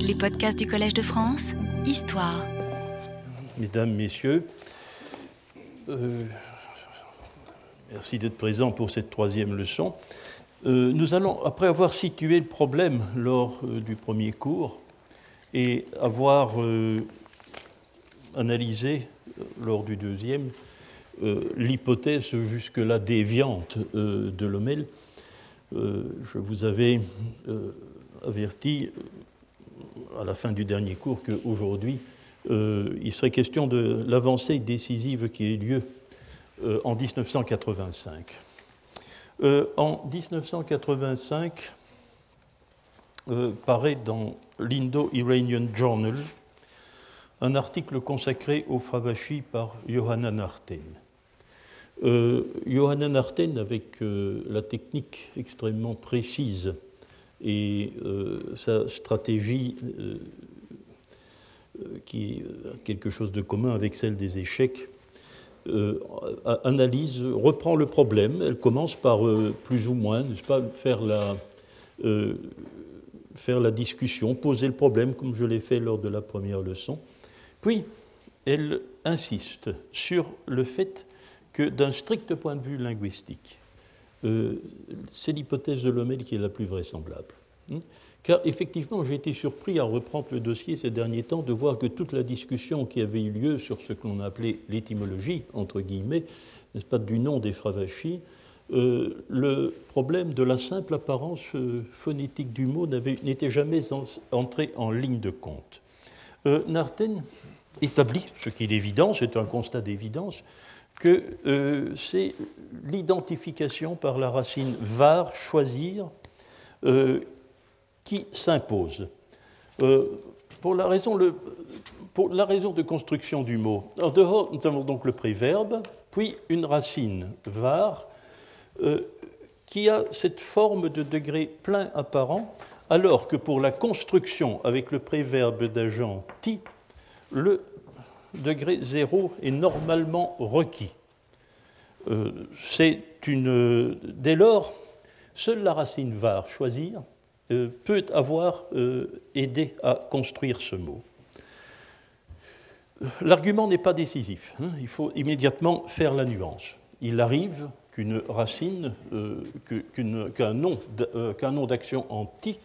Les podcasts du Collège de France, Histoire. Mesdames, Messieurs, euh, merci d'être présents pour cette troisième leçon. Euh, nous allons, après avoir situé le problème lors euh, du premier cours et avoir analysé lors du deuxième l'hypothèse jusque-là déviante de Lomel, je vous avais averti à la fin du dernier cours qu'aujourd'hui, euh, il serait question de l'avancée décisive qui a eu lieu euh, en 1985. Euh, en 1985, paraît dans l'Indo-Iranian Journal un article consacré au Fravashi par Johanna Narten. Johanna Narten, avec la technique extrêmement précise et euh, sa stratégie euh, euh, qui a quelque chose de commun avec celle des échecs, analyse, reprend le problème. Elle commence par plus ou moins, n'est-ce pas, faire la, faire la discussion, poser le problème comme je l'ai fait lors de la première leçon. Puis, elle insiste sur le fait que d'un strict point de vue linguistique, euh, c'est l'hypothèse de Lomel qui est la plus vraisemblable. Hmm? Car effectivement, j'ai été surpris à reprendre le dossier ces derniers temps de voir que toute la discussion qui avait eu lieu sur ce que l'on appelait l'étymologie, entre guillemets, n'est-ce pas, du nom des Fravachis, euh, le problème de la simple apparence euh, phonétique du mot n'était jamais entré en ligne de compte. Narten établit, ce qui est évident, c'est un constat d'évidence, que euh, c'est l'identification par la racine var, choisir, euh, qui s'impose. Euh, pour, la raison, de construction du mot, en dehors, nous avons donc le préverbe, puis une racine var, qui a cette forme de degré plein apparent, alors que pour la construction avec le préverbe d'agent ti, le degré zéro est normalement requis. Euh, c'est une, dès lors, seule la racine var, choisir, euh, peut avoir euh, aidé à construire ce mot. L'argument n'est pas décisif. Hein. il faut immédiatement faire la nuance. Il arrive qu'une racine, qu'un nom, nom d'action en ti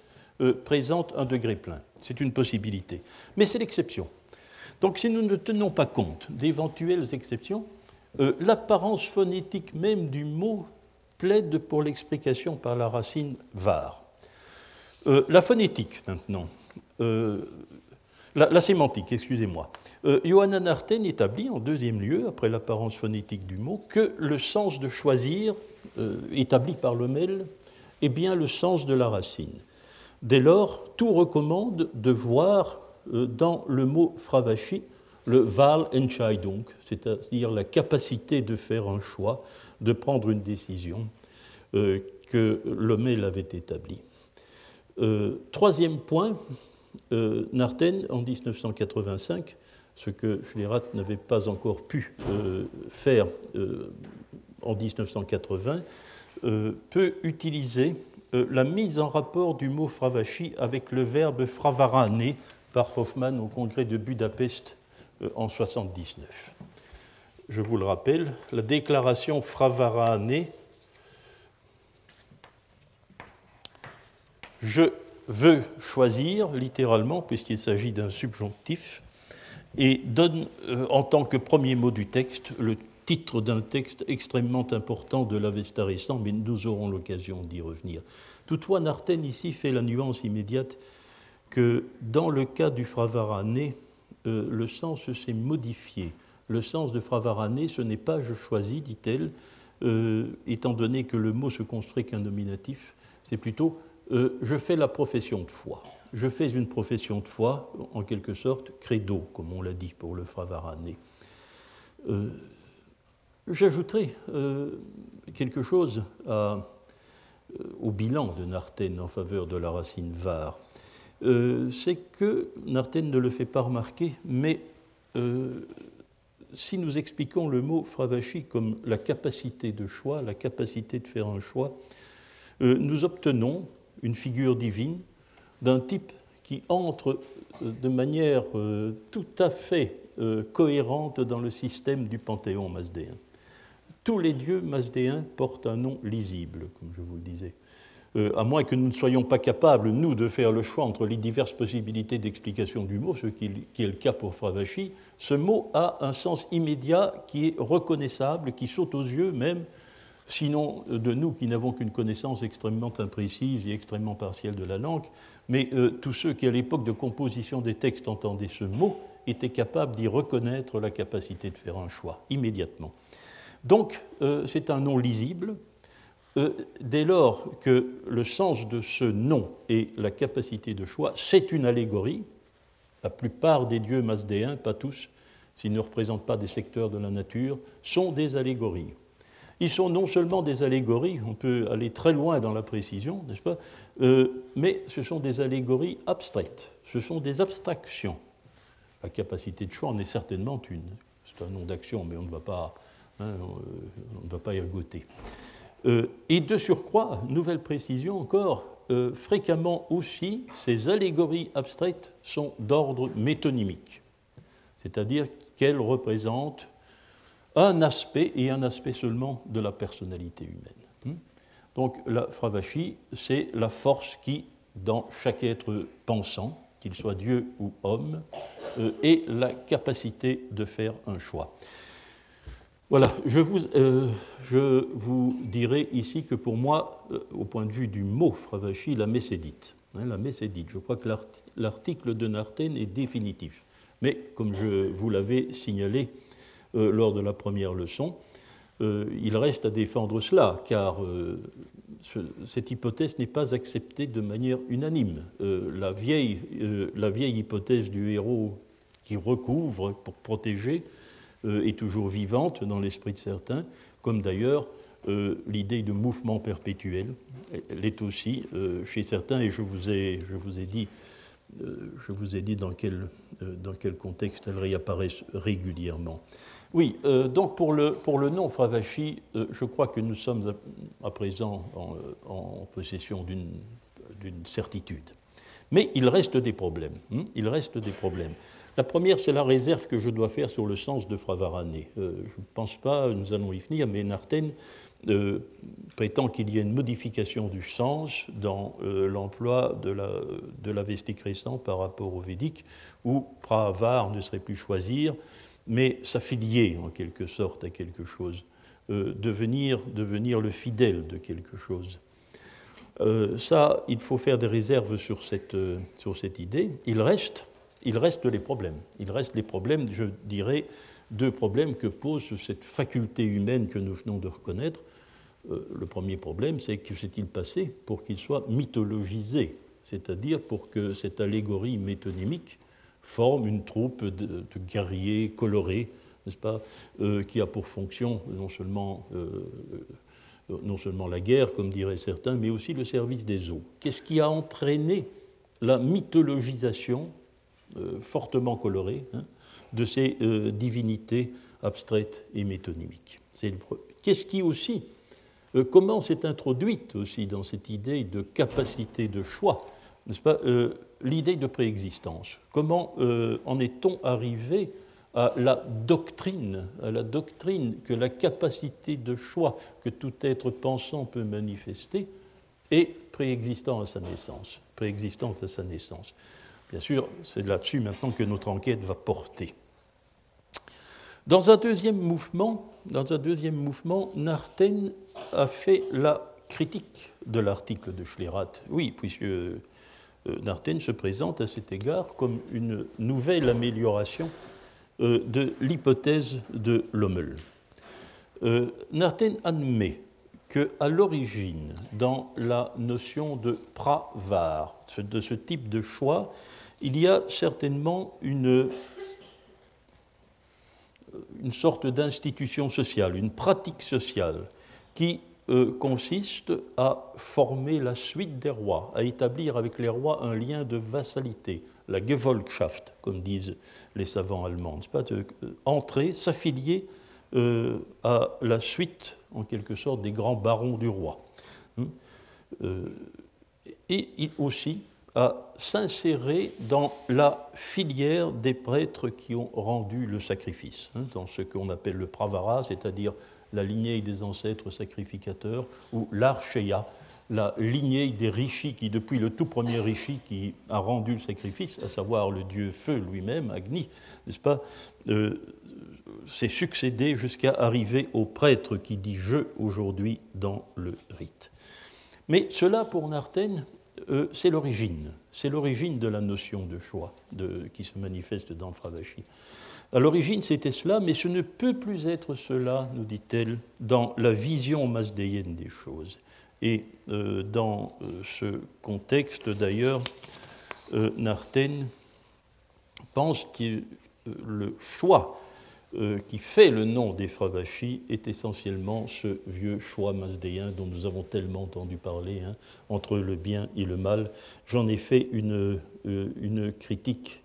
présente un degré plein. C'est une possibilité. Mais c'est l'exception. Donc si nous ne tenons pas compte d'éventuelles exceptions, euh, l'apparence phonétique même du mot plaide pour l'explication par la racine var. Euh, la phonétique, maintenant. Euh, la, sémantique, excusez-moi. Johanna Narten établit en deuxième lieu, après l'apparence phonétique du mot, que le sens de choisir, établi par le mail, est bien le sens de la racine. Dès lors, tout recommande de voir dans le mot Fravashi le Wahlentscheidung, c'est-à-dire la capacité de faire un choix, de prendre une décision euh, que Lomel avait établie. Euh, troisième point, Narten, en 1985, ce que Schlerat n'avait pas encore pu faire en 1980, peut utiliser la mise en rapport du mot fravashi avec le verbe fravarane, par Hoffmann au congrès de Budapest euh, en 1979. Je vous le rappelle, la déclaration Fravarane Je veux choisir, littéralement, puisqu'il s'agit d'un subjonctif, et donne euh, en tant que premier mot du texte le titre d'un texte extrêmement important de l'Avesta récent, mais nous aurons l'occasion d'y revenir. Toutefois, Narten ici fait la nuance immédiate que dans le cas du Fravarane, euh, le sens s'est modifié. Le sens de Fravarane, ce n'est pas je choisis, dit-elle, euh, étant donné que le mot se construit qu'un nominatif, c'est plutôt euh, je fais la profession de foi. Je fais une profession de foi, en quelque sorte, credo, comme on l'a dit pour le Fravarane. J'ajouterai quelque chose au bilan de Narten en faveur de la racine var. Euh, c'est que Narten ne le fait pas remarquer, mais euh, si nous expliquons le mot fravashi comme la capacité de choix, la capacité de faire un choix, euh, nous obtenons une figure divine d'un type qui entrent de manière tout à fait cohérente dans le système du panthéon masdéen. Tous les dieux masdéens portent un nom lisible, comme je vous le disais. Euh, à moins que nous ne soyons pas capables, nous, de faire le choix entre les diverses possibilités d'explication du mot, ce qui, est le cas pour Fravashi, ce mot a un sens immédiat qui est reconnaissable, qui saute aux yeux même, sinon de nous qui n'avons qu'une connaissance extrêmement imprécise et extrêmement partielle de la langue, mais euh, tous ceux qui, à l'époque de composition des textes, entendaient ce mot, étaient capables d'y reconnaître la capacité de faire un choix immédiatement. Donc, euh, c'est un nom lisible, euh, dès lors que le sens de ce nom et la capacité de choix, c'est une allégorie, la plupart des dieux masdéens, pas tous, s'ils ne représentent pas des secteurs de la nature, sont des allégories. Ils sont non seulement des allégories, on peut aller très loin dans la précision, n'est-ce pas, euh, mais ce sont des allégories abstraites, ce sont des abstractions. La capacité de choix en est certainement une. C'est un nom d'action, mais on ne va pas, hein, on ne va pas. Euh, et de surcroît, nouvelle précision encore, euh, fréquemment aussi, ces allégories abstraites sont d'ordre métonymique, c'est-à-dire qu'elles représentent un aspect et un aspect seulement de la personnalité humaine. Hmm? Donc la Fravashi, c'est la force qui, dans chaque être pensant, qu'il soit Dieu ou homme, euh, est la capacité de faire un choix. Voilà, je vous, euh, dirai ici que pour moi, euh, au point de vue du mot Fravashi, la mécédite, hein, la je crois que l'article de Narten est définitif. Mais comme je vous l'avais signalé euh, lors de la première leçon, il reste à défendre cela, car cette hypothèse n'est pas acceptée de manière unanime. La vieille, hypothèse du héros qui recouvre pour protéger euh, est toujours vivante dans l'esprit de certains, comme d'ailleurs euh, l'idée de mouvement perpétuel l'est aussi euh, chez certains, et je vous ai, je vous ai dit, je vous ai dit dans, quel, dans quel contexte elle réapparaît régulièrement. Oui, donc pour le, pour le nom Fravashi, je crois que nous sommes à, présent en, en possession d'une certitude. Mais il reste des problèmes. Hein, il reste des problèmes. La première, c'est la réserve que je dois faire sur le sens de Fravarané. Euh, je ne pense pas, nous allons y venir, mais Narten euh, prétend qu'il y a une modification du sens dans euh, l'emploi de la, de récent par rapport au védique, où Pravar ne serait plus choisir, mais s'affilier en quelque sorte à quelque chose, devenir, devenir le fidèle de quelque chose. ça, il faut faire des réserves sur cette, sur cette idée. Il reste il reste les problèmes. Il reste les problèmes, je dirais, deux problèmes que pose cette faculté humaine que nous venons de reconnaître. Euh, le premier problème, c'est que s'est-il passé pour qu'il soit mythologisé, c'est-à-dire pour que cette allégorie métonymique forme une troupe de, guerriers colorés, n'est-ce pas, euh, qui a pour fonction non seulement, euh, non seulement la guerre, comme diraient certains, mais aussi le service des eaux. Qu'est-ce qui a entraîné la mythologisation fortement coloré hein, de ces euh, divinités abstraites et métonymiques. Qu'est-ce qui aussi, euh, comment s'est introduite aussi dans cette idée de capacité de choix, n'est-ce pas, l'idée de préexistence? Comment en est-on arrivé à la doctrine, à la doctrine que la capacité de choix que tout être pensant peut manifester est préexistant à sa naissance, préexistante à sa naissance? Bien sûr, c'est là-dessus maintenant que notre enquête va porter. Dans un deuxième mouvement, dans Narten a fait la critique de l'article de Schlerat. Oui, puisque euh, Narten se présente à cet égard comme une nouvelle amélioration euh, de l'hypothèse de Lommel. Euh, Narten admet qu'à l'origine, dans la notion de pravar, de ce type de choix, il y a certainement une, une sorte d'institution sociale, une pratique sociale qui euh, consiste à former la suite des rois, à établir avec les rois un lien de vassalité, la Gefolgschaft, comme disent les savants allemands, pas euh, entrer, s'affilier euh, à la suite, en quelque sorte, des grands barons du roi. Hein. et aussi à s'insérer dans la filière des prêtres qui ont rendu le sacrifice, hein, dans ce qu'on appelle le pravara, c'est-à-dire la lignée des ancêtres sacrificateurs, ou l'archeya, la lignée des rishis qui, depuis le tout premier rishi qui a rendu le sacrifice, à savoir le dieu feu lui-même, Agni, n'est-ce pas, euh, s'est succédé jusqu'à arriver au prêtre qui dit je aujourd'hui dans le rite. Mais cela, pour Narten, euh, c'est l'origine. C'est l'origine de la notion de choix qui se manifeste dans Fravashi. À l'origine, c'était cela, mais ce ne peut plus être cela, nous dit-elle, dans la vision masdéenne des choses. Et euh, dans euh, ce contexte, d'ailleurs, Narten pense que le choix euh, qui fait le nom des Fravashi est essentiellement ce vieux choix masdéen dont nous avons tellement entendu parler, hein, entre le bien et le mal. J'en ai fait une, euh, une critique.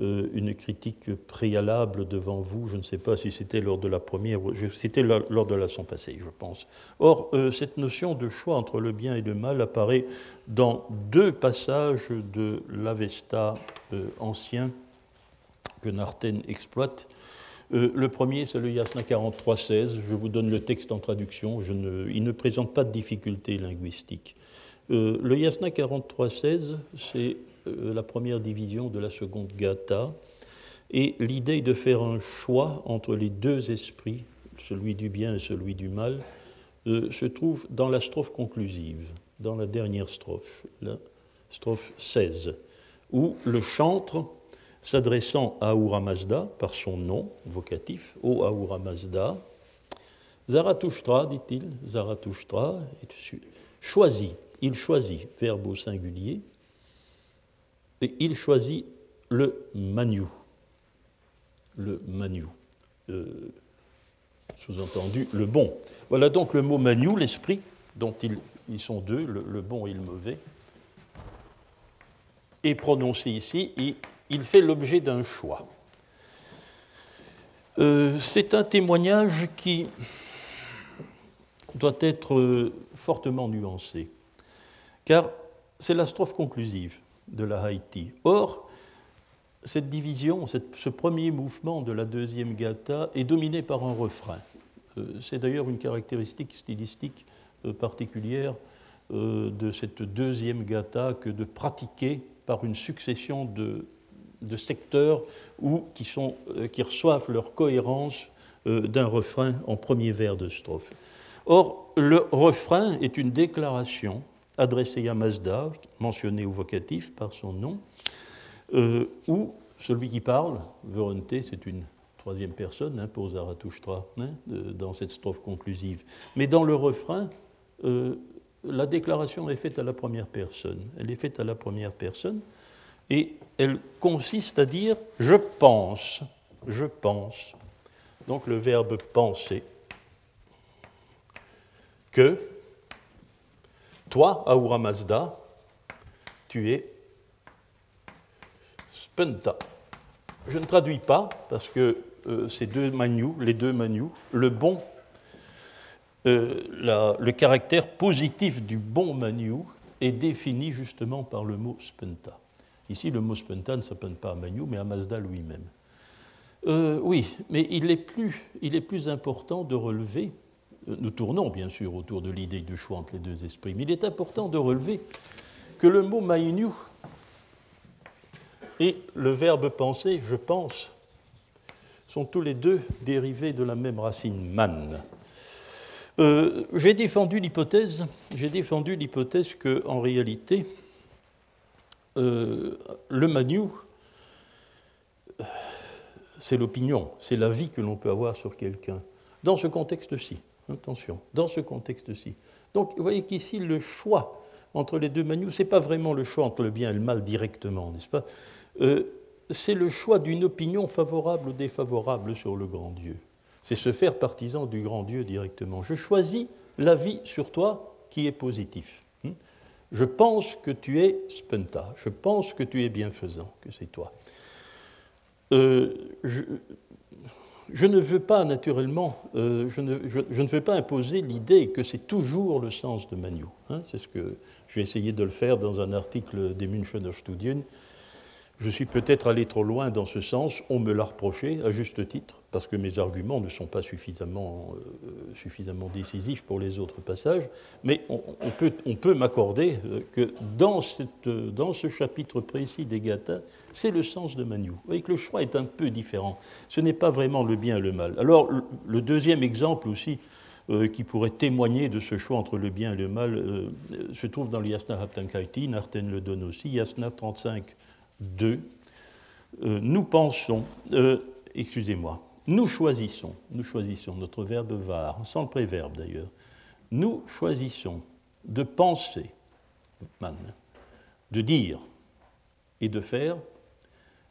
Euh, une critique préalable devant vous, je ne sais pas si c'était lors de la première, c'était lors de la leçon passée, je pense. Or, cette notion de choix entre le bien et le mal apparaît dans deux passages de l'Avesta ancien que Narten exploite euh, le premier, c'est le Yasna 43.16. Je vous donne le texte en traduction. il ne présente pas de difficulté linguistique. Euh, le Yasna 43.16, c'est euh, la première division de la seconde Gata. Et l'idée de faire un choix entre les deux esprits, celui du bien et celui du mal, se trouve dans la strophe conclusive, dans la dernière strophe, la strophe 16, où le chantre s'adressant à Ahura Mazda par son nom vocatif, Ô Ahura Mazda, Zarathustra, dit-il, Zarathustra, choisit, il choisit, verbe au singulier, et il choisit le manu, le manu, euh, sous-entendu le bon. Voilà donc le mot manu, l'esprit, dont ils, sont deux, le, bon et le mauvais, est prononcé ici, et il fait l'objet d'un choix. Euh, c'est un témoignage qui doit être fortement nuancé, car c'est la strophe conclusive de la Haïti. Or, cette division, ce premier mouvement de la deuxième gata est dominé par un refrain. Euh, c'est d'ailleurs une caractéristique stylistique euh, particulière de cette deuxième gata que de pratiquer par une succession de de secteurs ou qui, sont, euh, qui reçoivent leur cohérence euh, d'un refrain en premier vers de strophe. Or, le refrain est une déclaration adressée à Mazda, mentionnée au vocatif par son nom, euh, où celui qui parle, Veronte, c'est une troisième personne hein, pour Zarathustra hein, dans cette strophe conclusive. Mais dans le refrain, la déclaration est faite à la première personne. Elle est faite à la première personne et elle consiste à dire je pense, je pense. Donc le verbe penser. Que toi, Ahura Mazda, tu es spenta. Je ne traduis pas parce que euh, ces deux manus, les deux manus, le bon, euh, le caractère positif du bon manu est défini justement par le mot spenta. Ici, le mot spontan ne s'appelle pas à Manu, mais à Mazda lui-même. Euh, oui, mais il est, plus, important de relever, euh, nous tournons bien sûr autour de l'idée du choix entre les deux esprits, mais il est important de relever que le mot maïnu et le verbe penser, je pense, sont tous les deux dérivés de la même racine man. Euh, j'ai défendu l'hypothèse, j'ai défendu l'hypothèse que, en réalité, euh, le manu, c'est l'opinion, c'est la vie que l'on peut avoir sur quelqu'un. Dans ce contexte-ci, attention, dans ce contexte-ci. Donc, vous voyez qu'ici, le choix entre les deux manus, ce n'est pas vraiment le choix entre le bien et le mal directement, n'est-ce pas? Euh, C'est le choix d'une opinion favorable ou défavorable sur le grand Dieu. C'est se faire partisan du grand Dieu directement. Je choisis la vie sur toi qui est positif. Je pense que tu es spenta, je pense que tu es bienfaisant, que c'est toi. Euh, je ne veux pas naturellement, euh, je, ne, veux pas imposer l'idée que c'est toujours le sens de Magnou. Hein. c'est ce que j'ai essayé de le faire dans un article des Münchener Studien je suis peut-être allé trop loin dans ce sens, on me l'a reproché à juste titre, parce que mes arguments ne sont pas suffisamment, euh, décisifs pour les autres passages, mais on, peut, m'accorder euh, que dans, ce chapitre précis des Gathas, c'est le sens de Manu. Vous voyez que le choix est un peu différent. Ce n'est pas vraiment le bien et le mal. Alors, le, deuxième exemple aussi, euh, qui pourrait témoigner de ce choix entre le bien et le mal, se trouve dans l'Yasna Haptankaiti, Narten le donne aussi, Yasna 35 2, euh, nous pensons, euh, excusez-moi, nous choisissons, nous choisissons notre verbe var, sans le préverbe d'ailleurs, nous choisissons de penser, de dire et de faire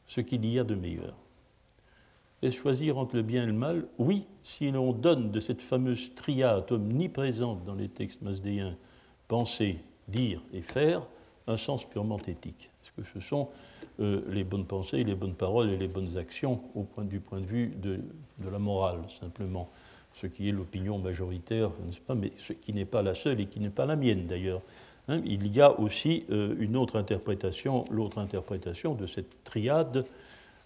ce qu'il y a de meilleur. Et choisir entre le bien et le mal Oui, si l'on donne de cette fameuse triade omniprésente dans les textes masdéens, penser, dire et faire, un sens purement éthique. Parce que ce sont euh, les bonnes pensées, les bonnes paroles et les bonnes actions au point, du point de vue de, la morale, simplement. Ce qui est l'opinion majoritaire, pas, mais ce qui n'est pas la seule et qui n'est pas la mienne d'ailleurs. Hein. il y a aussi euh, une autre interprétation, l'autre interprétation de cette triade,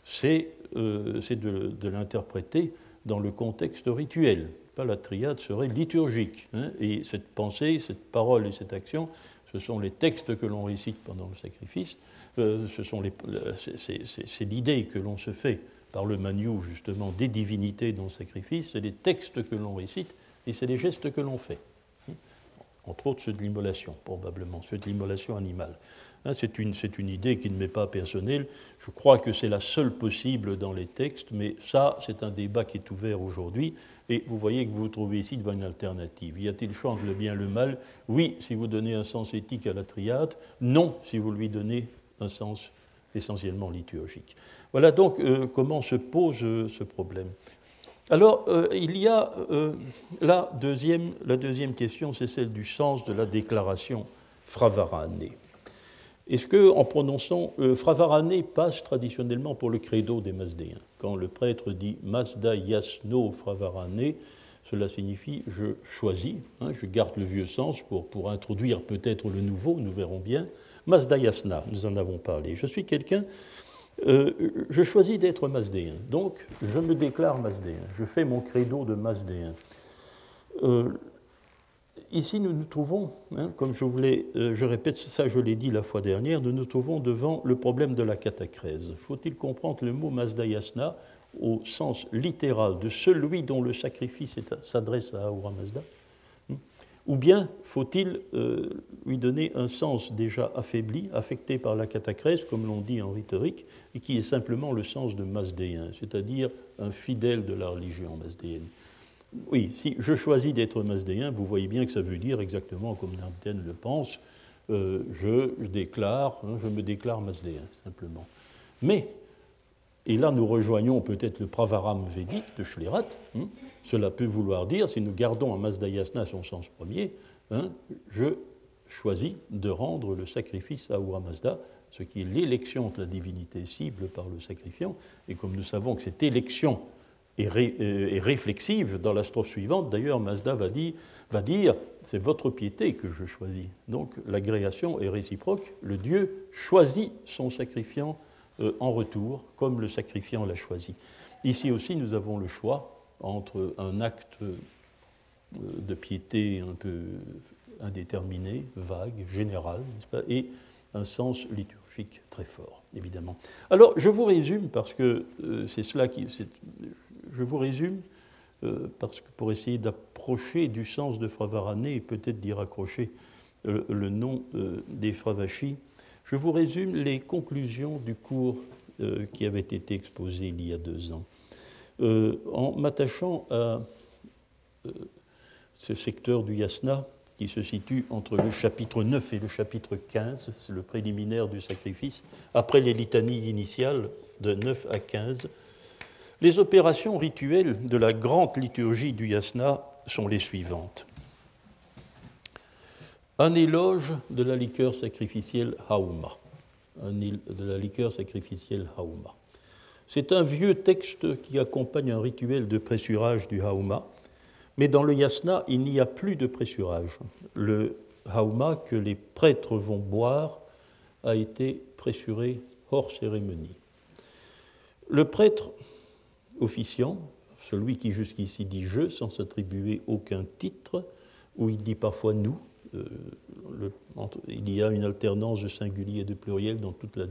c'est euh, de, l'interpréter dans le contexte rituel. Pas la triade serait liturgique. Hein. et cette pensée, cette parole et cette action, ce sont les textes que l'on récite pendant le sacrifice, c'est l'idée que l'on se fait par le maniou justement des divinités dans le sacrifice, c'est les textes que l'on récite et c'est les gestes que l'on fait. Entre autres ceux de l'immolation, probablement, ceux de l'immolation animale. Hein, c'est une, une, idée qui ne m'est pas personnelle. Je crois que c'est la seule possible dans les textes, mais ça, c'est un débat qui est ouvert aujourd'hui. Et vous voyez que vous vous trouvez ici devant une alternative. Y a-t-il entre le bien et le mal? Oui, si vous donnez un sens éthique à la triade. Non, si vous lui donnez un sens essentiellement liturgique. Voilà donc euh, comment se pose euh, ce problème. Alors, euh, il y a la, deuxième, la deuxième question, c'est celle du sens de la déclaration fravarane. Est-ce que, en prononçant fravarane, passe traditionnellement pour le credo des Mazdéens Quand le prêtre dit Mazda Yasno fravarane, cela signifie je choisis, hein, je garde le vieux sens pour, introduire peut-être le nouveau, nous verrons bien. Mazdayasna, nous en avons parlé. Je suis quelqu'un, euh, je choisis d'être mazdéen, donc je me déclare mazdéen, je fais mon credo de mazdéen. Euh, ici, nous nous trouvons, hein, comme je voulais, euh, je répète ça, je l'ai dit la fois dernière, nous nous trouvons devant le problème de la catacrèse. Faut-il comprendre le mot Mazdayasna au sens littéral de celui dont le sacrifice s'adresse à Ahura Mazda ou bien faut-il euh, lui donner un sens déjà affaibli, affecté par la catacrèse, comme l'on dit en rhétorique, et qui est simplement le sens de masdéen, c'est-à-dire un fidèle de la religion masdéenne Oui, si je choisis d'être masdéen, vous voyez bien que ça veut dire exactement comme Narden le pense, euh, je, déclare, hein, je me déclare masdéen, simplement. Mais, et là nous rejoignons peut-être le pravaram védique de Schlerat, hein, cela peut vouloir dire, si nous gardons en Mazdayasna son sens premier, hein, je choisis de rendre le sacrifice à Ahura Mazda, ce qui est l'élection de la divinité cible par le sacrifiant. Et comme nous savons que cette élection est, euh, réflexive dans la strophe suivante, d'ailleurs Mazda va dire, va dire c'est votre piété que je choisis. Donc l'agrégation est réciproque, le Dieu choisit son sacrifiant en retour, comme le sacrifiant l'a choisi. Ici aussi, nous avons le choix entre un acte euh, de piété un peu indéterminé, vague, général, et un sens liturgique très fort, évidemment. Alors, je vous résume, parce que euh, c'est cela qui... Je vous résume, euh, parce que pour essayer d'approcher du sens de Fravarane et peut-être d'y raccrocher le nom des Fravashi, je vous résume les conclusions du cours qui avait été exposé il y a deux ans. Euh, en m'attachant à euh, ce secteur du yasna qui se situe entre le chapitre 9 et le chapitre 15, c'est le préliminaire du sacrifice, après les litanies initiales de 9 à 15. Les opérations rituelles de la grande liturgie du yasna sont les suivantes. Un éloge de la liqueur sacrificielle hauma. C'est un vieux texte qui accompagne un rituel de pressurage du hauma, mais dans le yasna, il n'y a plus de pressurage. Le hauma que les prêtres vont boire a été pressuré hors cérémonie. Le prêtre officiant, celui qui jusqu'ici dit je sans s'attribuer aucun titre, où il dit parfois nous, euh, il y a une alternance de singulier et de pluriel dans toute la,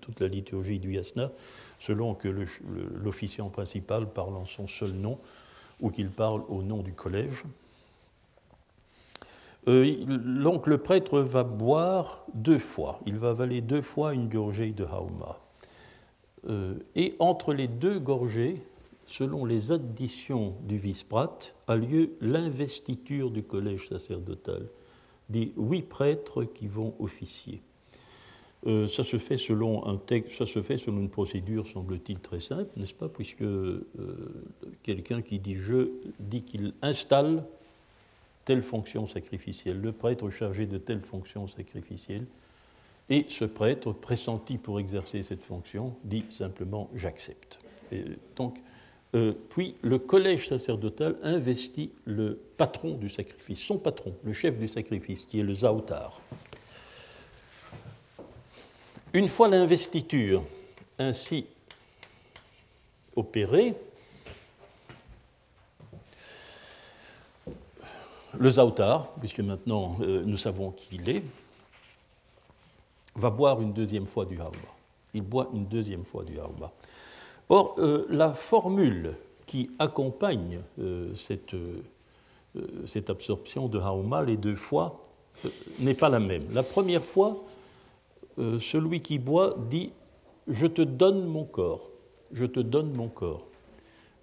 toute la liturgie du yasna, selon que l'officiant principal parle en son seul nom ou qu'il parle au nom du collège. Euh, donc le prêtre va boire deux fois, il va avaler deux fois une gorgée de hauma. Euh, et entre les deux gorgées, selon les additions du vice-prat, a lieu l'investiture du collège sacerdotal des huit prêtres qui vont officier. Euh, ça se fait selon un texte, ça se fait selon une procédure, semble-t-il, très simple, n'est-ce pas, puisque euh, quelqu'un qui dit je dit qu'il installe telle fonction sacrificielle, le prêtre chargé de telle fonction sacrificielle, et ce prêtre, pressenti pour exercer cette fonction, dit simplement j'accepte. Donc, euh, puis le collège sacerdotal investit le patron du sacrifice, son patron, le chef du sacrifice, qui est le Zaoutar. Une fois l'investiture ainsi opérée, le Zaoutar, puisque maintenant euh, nous savons qui il est, va boire une deuxième fois du Haouma. Il boit une deuxième fois du Haouma. Or, euh, la formule qui accompagne euh, cette, euh, cette, absorption de Hauma les deux fois n'est pas la même. La première fois, celui qui boit dit Je te donne mon corps, je te donne mon corps.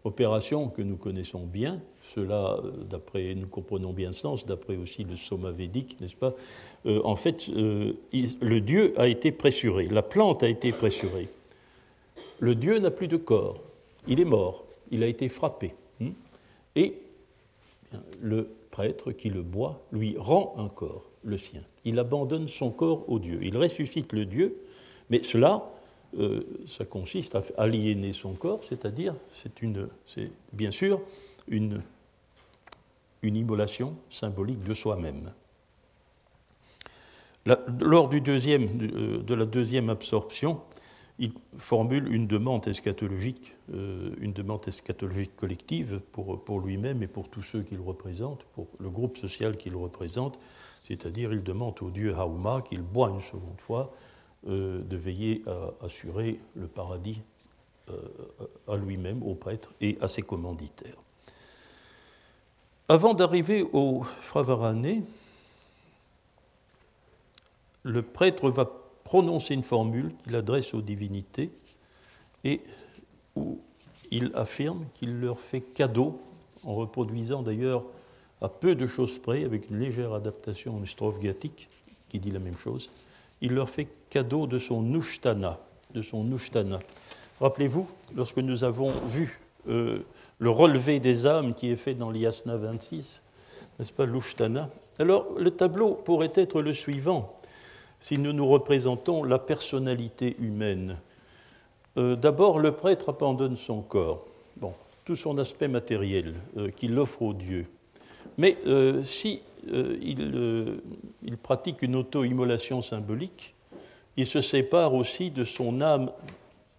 Opération que nous connaissons bien, cela, d'après, nous comprenons bien le sens, d'après aussi le soma védique, n'est-ce pas? En fait, le dieu a été pressuré, la plante a été pressurée le Dieu n'a plus de corps, il est mort, il a été frappé. Hmm? Et le prêtre qui le boit lui rend un corps, le sien. Il abandonne son corps au Dieu. Il ressuscite le Dieu, mais cela, euh, ça consiste à aliéner son corps, c'est-à-dire, c'est bien sûr une, immolation symbolique de soi-même. lors de, de la deuxième absorption, il formule une demande eschatologique, euh, une demande eschatologique collective pour, lui-même et pour tous ceux qu'il représente, pour le groupe social qu'il représente, c'est-à-dire il demande au dieu Hauma qu'il boit une seconde fois euh, de veiller à assurer le paradis euh, à lui-même, aux prêtres et à ses commanditaires. Avant d'arriver au Fravarané, le prêtre va prononcer une formule qu'il adresse aux divinités et où il affirme qu'il leur fait cadeau, en reproduisant d'ailleurs à peu de choses près, avec une légère adaptation en strophe gathique qui dit la même chose, il leur fait cadeau de son Nushtana. De son. Rappelez-vous, lorsque nous avons vu euh, le relevé des âmes qui est fait dans l'Yasna 26, n'est-ce pas, l'Ushtana Alors, le tableau pourrait être le suivant si nous nous représentons la personnalité humaine. Euh, d'abord, le prêtre abandonne son corps, tout son aspect matériel euh, qu'il offre au Dieu. Mais euh, si il, il, pratique une auto-immolation symbolique, il se sépare aussi de son âme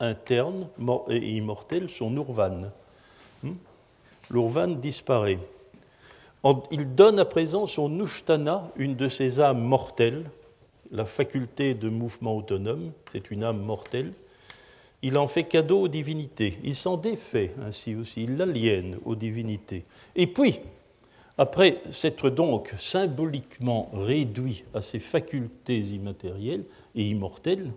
interne et immortelle, son urvan. Hmm? L'urvan disparaît. Il donne à présent son Nushtana, une de ses âmes mortelles, la faculté de mouvement autonome, c'est une âme mortelle, il en fait cadeau aux divinités. Il s'en défait ainsi aussi, il l'aliène aux divinités. Et puis, après s'être donc symboliquement réduit à ses facultés immatérielles et immortelles,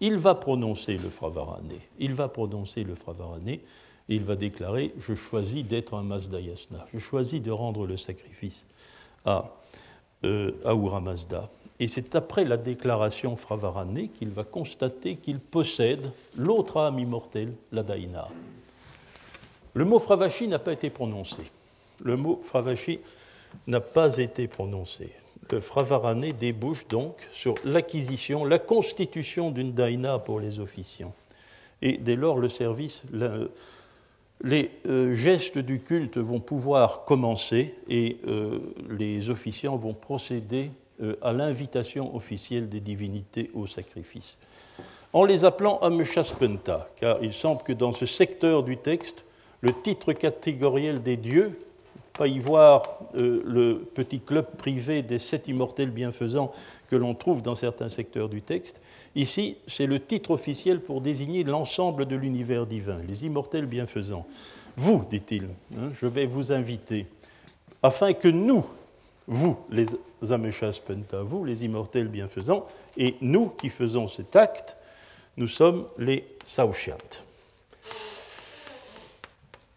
il va prononcer le fravarané. Il va prononcer le fravarané et il va déclarer Je choisis d'être un Mazdayasna. Je choisis de rendre le sacrifice à, euh, à Mazda. Et c'est après la déclaration Fravarané qu'il va constater qu'il possède l'autre âme immortelle, la Daïna. Le mot Fravashi n'a pas été prononcé. Le mot Fravashi n'a pas été prononcé. Le Fravarané débouche donc sur l'acquisition, la constitution d'une Daïna pour les officiants. et dès lors le service, les euh, gestes du culte vont pouvoir commencer et euh, les officiants vont procéder à l'invitation officielle des divinités au sacrifice. En les appelant Ameshaspenta, car il semble que dans ce secteur du texte, le titre catégoriel des dieux pas y voir euh, le petit club privé des sept immortels bienfaisants que l'on trouve dans certains secteurs du texte. Ici, c'est le titre officiel pour désigner l'ensemble de l'univers divin, les immortels bienfaisants. Vous, dit-il, hein, je vais vous inviter, afin que nous, vous, les Ameshas Penta, vous, les immortels bienfaisants, et nous qui faisons cet acte, nous sommes les Saushiat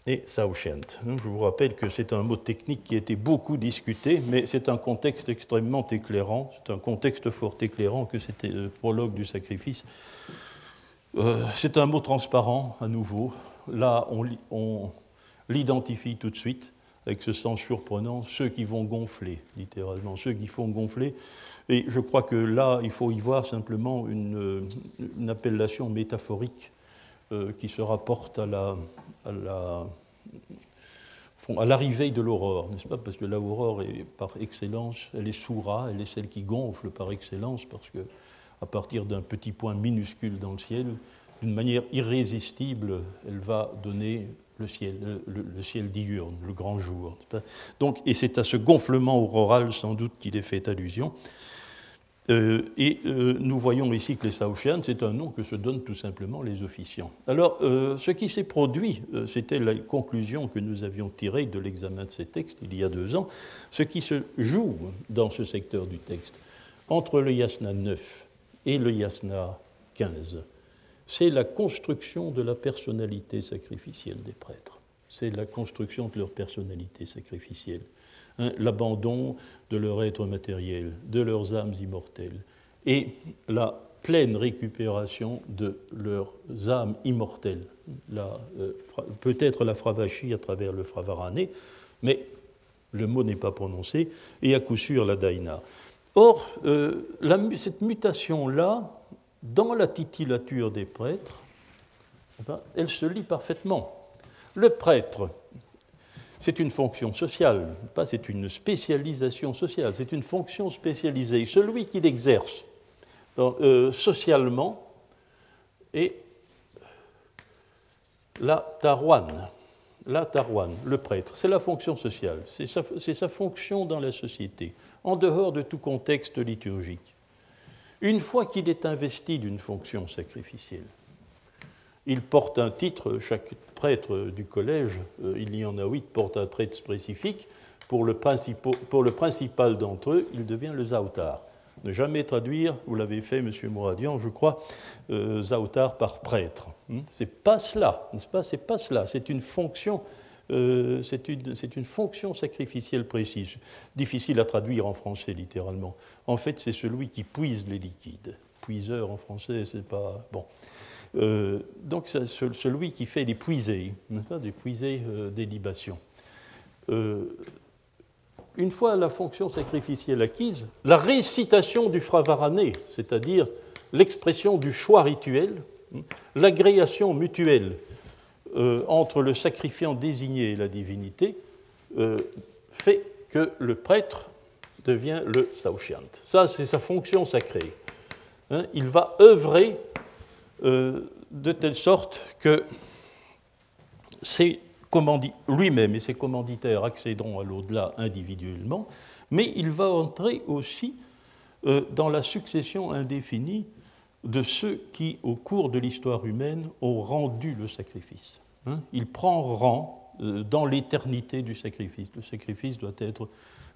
et Sauchent. Je vous rappelle que c'est un mot technique qui a été beaucoup discuté, mais c'est un contexte extrêmement éclairant, c'est un contexte fort éclairant que c'était le prologue du sacrifice. Euh, c'est un mot transparent à nouveau. Là, on l'identifie tout de suite avec ce sens surprenant, ceux qui vont gonfler, littéralement, ceux qui font gonfler. Et je crois que là, il faut y voir simplement une, appellation métaphorique euh, qui se rapporte à la, à l'arrivée de l'aurore, n'est-ce pas? Parce que l'aurore est par excellence, elle est soura, elle est celle qui gonfle par excellence, parce que à partir d'un petit point minuscule dans le ciel, d'une manière irrésistible, elle va donner le ciel, diurne, le grand jour. Donc, et c'est à ce gonflement auroral sans doute qu'il est fait allusion. Euh, et euh, nous voyons ici que les Saochian, c'est un nom que se donnent tout simplement les officiants. Alors, euh, ce qui s'est produit, c'était la conclusion que nous avions tirée de l'examen de ces textes il y a deux ans, ce qui se joue dans ce secteur du texte, entre le Yasna 9 et le Yasna 15, c'est la construction de la personnalité sacrificielle des prêtres. C'est la construction de leur personnalité sacrificielle. Hein, l'abandon de leur être matériel, de leurs âmes immortelles, et la pleine récupération de leurs âmes immortelles. Euh, peut-être la Fravashi à travers le Fravarané, mais le mot n'est pas prononcé, et à coup sûr la Daina. Or, euh, cette mutation-là, dans la titillature des prêtres, eh ben, elle se lit parfaitement. Le prêtre, c'est une fonction sociale, pas c'est une spécialisation sociale, c'est une fonction spécialisée. Celui qui l'exerce euh, socialement est la tarouane, la tarouane, le prêtre. C'est la fonction sociale, c'est sa, sa fonction dans la société, en dehors de tout contexte liturgique. Une fois qu'il est investi d'une fonction sacrificielle, il porte un titre, chaque prêtre du collège, euh, il y en a huit, porte un trait spécifique. Pour le, principal d'entre eux, il devient le Zaoutar. Ne jamais traduire, vous l'avez fait, M. Mouradian, je crois, euh, Zaoutar par prêtre. Hmm? C'est pas cela, n'est-ce pas? C'est pas cela. C'est une fonction. Euh, c'est une, fonction sacrificielle précise, difficile à traduire en français littéralement. En fait, c'est celui qui puise les liquides. Puiseur en français, c'est pas bon. Euh, donc c'est celui qui fait les puisées, des puisées euh, des libations. Une fois la fonction sacrificielle acquise, la récitation du fravarané, c'est-à-dire l'expression du choix rituel, hein, l'agréation mutuelle entre le sacrifiant désigné et la divinité, fait que le prêtre devient le saushiant. Ça, c'est sa fonction sacrée. Hein. il va œuvrer euh, de telle sorte que lui-même et ses commanditaires accéderont à l'au-delà individuellement, mais il va entrer aussi euh, dans la succession indéfinie de ceux qui, au cours de l'histoire humaine, ont rendu le sacrifice. Hein. il prend rang euh, dans l'éternité du sacrifice. Le sacrifice doit être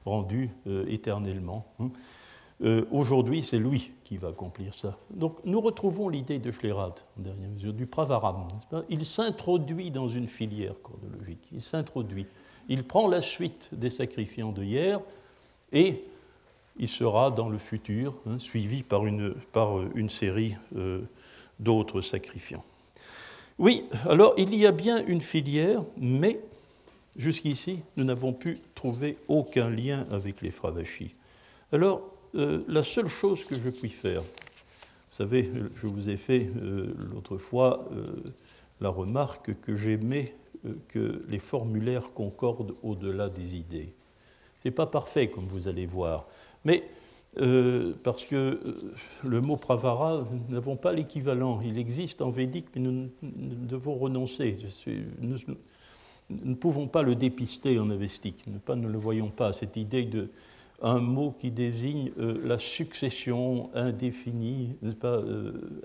rendu éternellement. Hein. Euh, aujourd'hui, c'est lui qui va accomplir ça. Donc nous retrouvons l'idée de Schlerad, en dernière mesure, du Pravaram. Il s'introduit dans une filière chronologique, il s'introduit. Il prend la suite des sacrifiants de hier et il sera dans le futur hein, suivi par une, par une série euh, d'autres sacrifiants. Oui, alors il y a bien une filière, mais jusqu'ici, nous n'avons pu trouver aucun lien avec les Fravachis. Alors, euh, la seule chose que je puis faire savez, je vous ai fait l'autre fois la remarque que j'aimais que les formulaires concordent au-delà des idées. Ce n'est pas parfait, comme vous allez voir, mais euh, parce que euh, le mot pravara, nous n'avons pas l'équivalent. Il existe en védique, mais nous, devons renoncer. Nous, ne pouvons pas le dépister en avestique. Nous pas, ne le voyons pas. Cette idée de un mot qui désigne euh, la succession indéfinie, pas,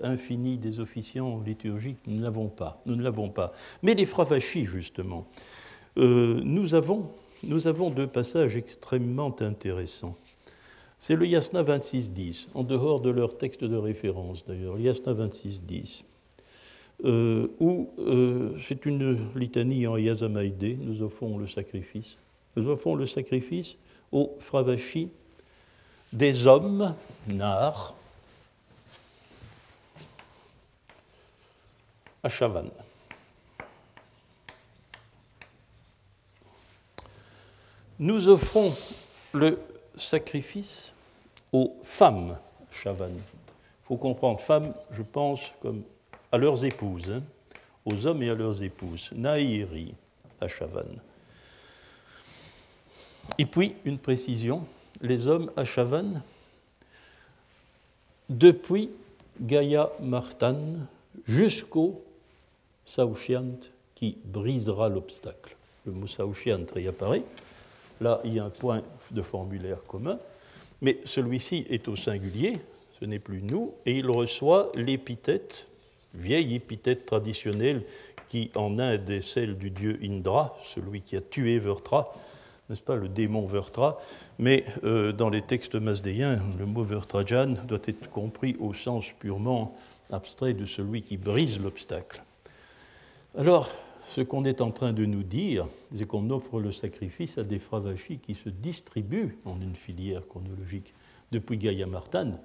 infinie des officiants liturgiques, nous ne l'avons pas. Nous ne l'avons pas. Mais les fravachis, justement, nous avons, nous avons deux passages extrêmement intéressants. C'est le Yasna 26.10, en dehors de leur texte de référence d'ailleurs, Yasna 26.10, euh, où euh, c'est une litanie en Yazamaïdé, nous offrons le sacrifice. Nous offrons le sacrifice au Fravashi des hommes, Nar, à Chavan. Nous offrons le sacrifice aux femmes Chavan. Il faut comprendre, femmes, je pense, comme à leurs épouses, hein, aux hommes et à leurs épouses, Naïri à Chavan. Et puis, une précision, les hommes à Chavan, depuis Gaïa Martan jusqu'au Saouchiant qui brisera l'obstacle. Le mot Saouchiant y apparaît. Là, il y a un point de formulaire commun, mais celui-ci est au singulier, ce n'est plus nous, et il reçoit l'épithète, vieille épithète traditionnelle qui en Inde est celle du dieu Indra, celui qui a tué Vertra, n'est-ce pas, le démon Vertra, mais euh, dans les textes masdéens, le mot Vertrajan doit être compris au sens purement abstrait de celui qui brise l'obstacle. Alors, ce qu'on est en train de nous dire, c'est qu'on offre le sacrifice à des fravachis qui se distribuent en une filière chronologique depuis Gaïa Martan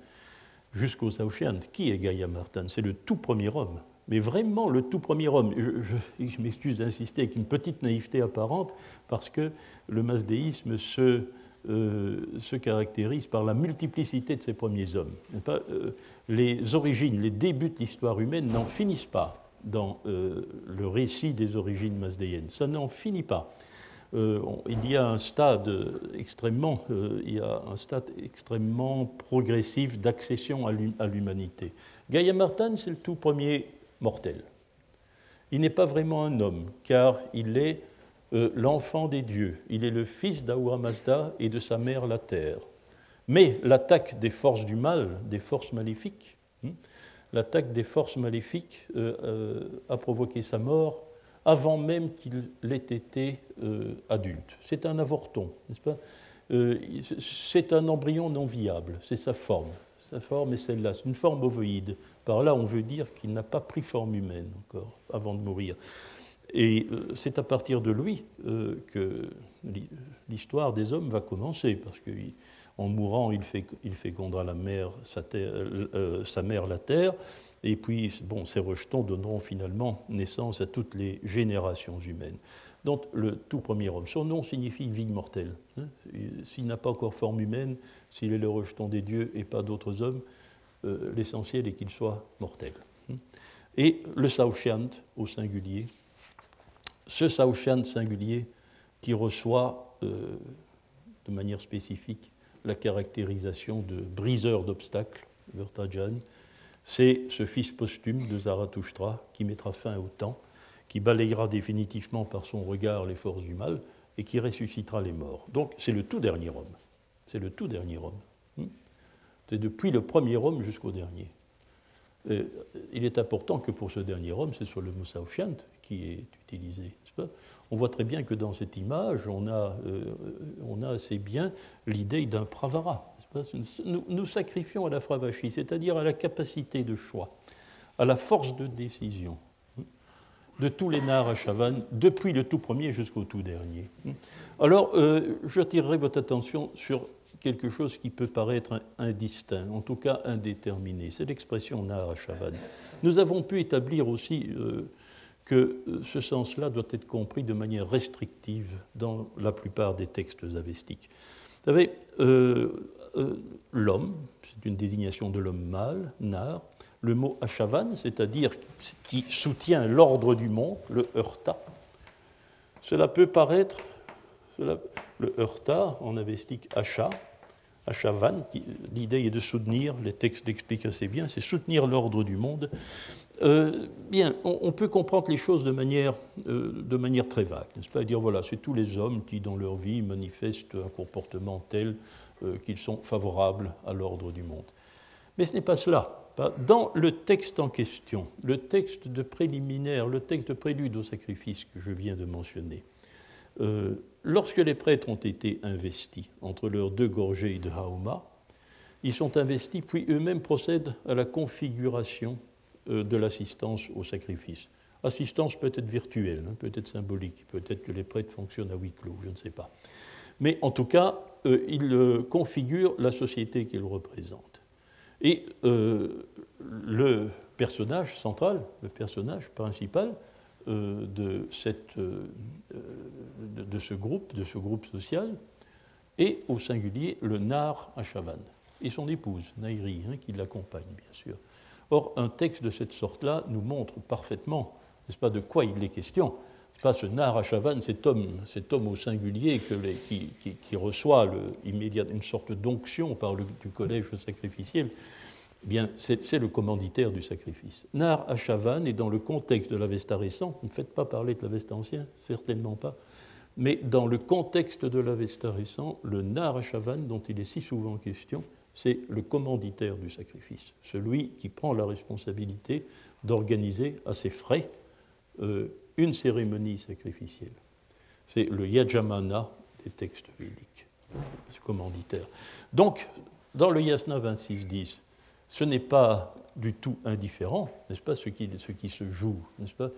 jusqu'aux Saouchian. Qui est Gaïa Martan C'est le tout premier homme, mais vraiment le tout premier homme. Je, m'excuse d'insister avec une petite naïveté apparente parce que le masdéisme se, euh, se caractérise par la multiplicité de ses premiers hommes. Euh, les origines, les débuts de l'histoire humaine n'en finissent pas dans euh, le récit des origines masdéennes. Ça n'en finit pas. Euh, il y a un stade extrêmement, euh, il y a un stade extrêmement progressif d'accession à l'humanité. Gaïa Martin, c'est le tout premier mortel. Il n'est pas vraiment un homme, car il est l'enfant des dieux. Il est le fils d'Ahura Mazda et de sa mère la terre. Mais l'attaque des forces du mal, des forces maléfiques, hein, l'attaque des forces maléfiques euh, euh, a provoqué sa mort avant même qu'il ait été euh, adulte. C'est un avorton, n'est-ce pas? C'est un embryon non viable, c'est sa forme. Sa forme est celle-là, c'est une forme ovoïde. Par là, on veut dire qu'il n'a pas pris forme humaine encore avant de mourir. Et c'est à partir de lui que l'histoire des hommes va commencer, parce que en mourant, il, fécondera euh, euh, sa, mère la terre, et puis bon, ces rejetons donneront finalement naissance à toutes les générations humaines. Donc le tout premier homme, son nom signifie vie mortelle. Hein. S'il n'a pas encore forme humaine, s'il est le rejeton des dieux et pas d'autres hommes, euh, l'essentiel est qu'il soit mortel. Hein. Et le Saoshyant au singulier, ce Saoshyant singulier qui reçoit de manière spécifique la caractérisation de briseur d'obstacles, Vertajan, c'est ce fils posthume de Zarathustra qui mettra fin au temps, qui balayera définitivement par son regard les forces du mal et qui ressuscitera les morts. Donc c'est le tout dernier homme. C'est le tout dernier homme. Hmm? C'est depuis le premier homme jusqu'au dernier. il est important que pour ce dernier homme, ce soit le Moussaouchiant qui est utilisé. On voit très bien que dans cette image, on a, euh, assez bien l'idée d'un pravara. Nous, sacrifions à la fravachi, c'est-à-dire à la capacité de choix, à la force de décision de tous les Chavannes, depuis le tout premier jusqu'au tout dernier. Alors, euh, j'attirerai votre attention sur quelque chose qui peut paraître indistinct, en tout cas indéterminé. C'est l'expression nar à Chavannes. Nous avons pu établir aussi euh, que ce sens-là doit être compris de manière restrictive dans la plupart des textes avestiques. Vous savez, euh, euh, l'homme, c'est une désignation de l'homme mâle, nar, le mot achavan, c'est-à-dire qui soutient l'ordre du monde, le heurta. Cela peut paraître, le heurta en avestique acha, achavan, l'idée est de soutenir, les textes l'expliquent assez bien, c'est soutenir l'ordre du monde. Euh, bien, on, peut comprendre les choses de manière, euh, de manière très vague, n'est-ce pas? Dire, voilà, c'est tous les hommes qui, dans leur vie, manifestent un comportement tel euh, qu'ils sont favorables à l'ordre du monde. Mais ce n'est pas cela. Dans le texte en question, le texte de préliminaire, le texte de prélude au sacrifice que je viens de mentionner, lorsque les prêtres ont été investis entre leurs deux gorgées de Haoma, ils sont investis, puis eux-mêmes procèdent à la configuration de l'assistance au sacrifice. Assistance peut-être virtuelle, hein, peut-être symbolique, peut-être que les prêtres fonctionnent à huis clos, je ne sais pas. Mais en tout cas, euh, ils configurent la société qu'ils représentent. Et euh, le personnage central, le personnage principal euh, de, cette, euh, de, ce groupe, de ce groupe social, est au singulier le Nar Achavan et son épouse, Nairi, hein, qui l'accompagne, bien sûr. Or, un texte de cette sorte-là nous montre parfaitement, n'est-ce pas, de quoi il est question. Pas ce Narachavan, cet homme, cet homme au singulier qui, reçoit le, une sorte d'onction par le, collège sacrificiel, eh bien, c'est le commanditaire du sacrifice. Nar Achavan est dans le contexte de l'Avesta récent, ne faites pas parler de l'Avesta ancien, certainement pas, mais dans le contexte de l'Avesta récent, le Nar Achavan, dont il est si souvent question, c'est le commanditaire du sacrifice, celui qui prend la responsabilité d'organiser à ses frais euh, une cérémonie sacrificielle. C'est le yajamana des textes védiques, ce commanditaire. Donc, dans le yasna 26.10, ce n'est pas du tout indifférent, n'est-ce pas, ce qui, se joue, n'est-ce pas?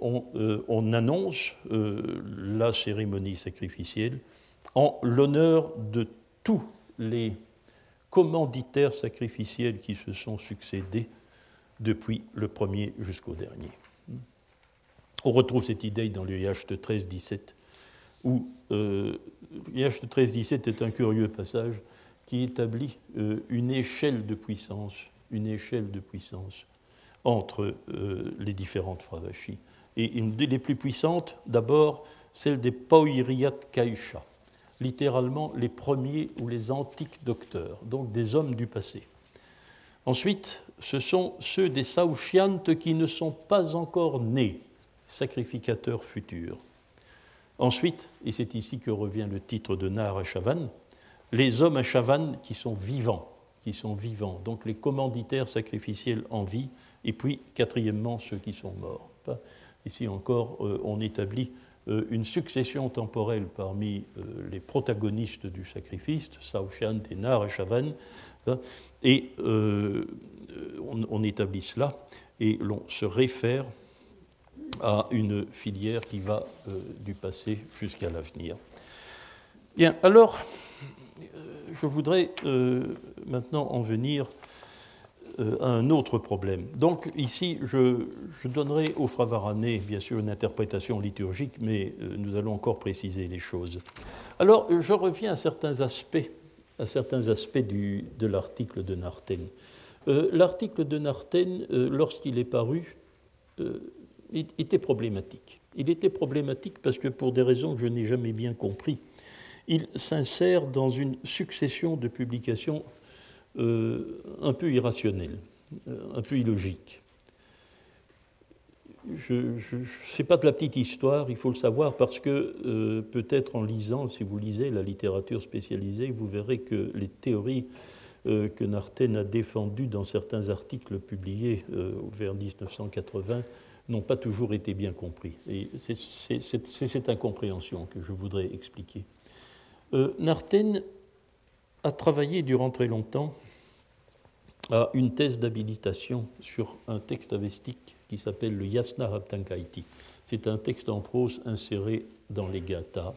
On, euh, on, annonce euh, la cérémonie sacrificielle en l'honneur de tous les commanditaires sacrificiels qui se sont succédés depuis le premier jusqu'au dernier. On retrouve cette idée dans le de 13-17, où euh, de 13-17 est un curieux passage qui établit euh, une échelle de puissance, une échelle de puissance entre euh, les différentes fravachis. Et une des plus puissantes, d'abord, celle des Poiriat Kaisha, littéralement les premiers ou les antiques docteurs, donc des hommes du passé. Ensuite, ce sont ceux des Saushiantes qui ne sont pas encore nés, sacrificateur futur. Ensuite, et c'est ici que revient le titre de Nar Chavan, les hommes à Chavan qui sont vivants, qui sont vivants, donc les commanditaires sacrificiels en vie, et puis quatrièmement ceux qui sont morts. Ici encore, euh, on établit une succession temporelle parmi euh, les protagonistes du sacrifice, Saoshan et Nar Chavan, et on, on établit cela, et l'on se réfère à une filière qui va euh, du passé jusqu'à l'avenir. Bien, alors, euh, je voudrais euh, maintenant en venir à un autre problème. Donc ici, je, donnerai au Fravarané, bien sûr, une interprétation liturgique, mais nous allons encore préciser les choses. Alors, je reviens à certains aspects, à certains aspects de l'article de Narten. l'article de Narten, lorsqu'il est paru, était problématique. Il était problématique parce que pour des raisons que je n'ai jamais bien compris, il s'insère dans une succession de publications euh, un peu irrationnelles, euh, un peu illogiques. Ce n'est pas de la petite histoire, il faut le savoir, parce que euh, peut-être en lisant, si vous lisez la littérature spécialisée, vous verrez que les théories que Narten a défendues dans certains articles publiés vers 1980 n'ont pas toujours été bien compris. Et c'est cette incompréhension que je voudrais expliquer. Narten a travaillé durant très longtemps à une thèse d'habilitation sur un texte avestique qui s'appelle le Yasna Raptankaiti. C'est un texte en prose inséré dans les Gathas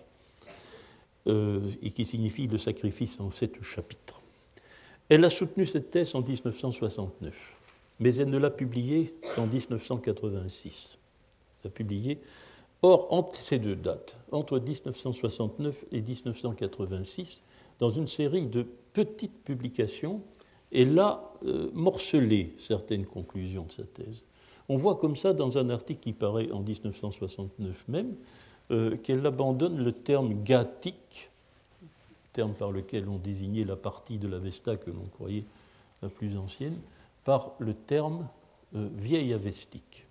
euh, et qui signifie le sacrifice en sept chapitres. Elle a soutenu cette thèse en 1969 mais elle ne l'a publié qu'en 1986. Elle a publié. Or, entre ces deux dates, entre 1969 et 1986, dans une série de petite publication, elle a morcelé certaines conclusions de sa thèse. On voit comme ça dans un article qui paraît en 1969 même qu'elle abandonne le terme gathique, terme par lequel on désignait la partie de l'Avesta que l'on croyait la plus ancienne, par le terme vieille avestique.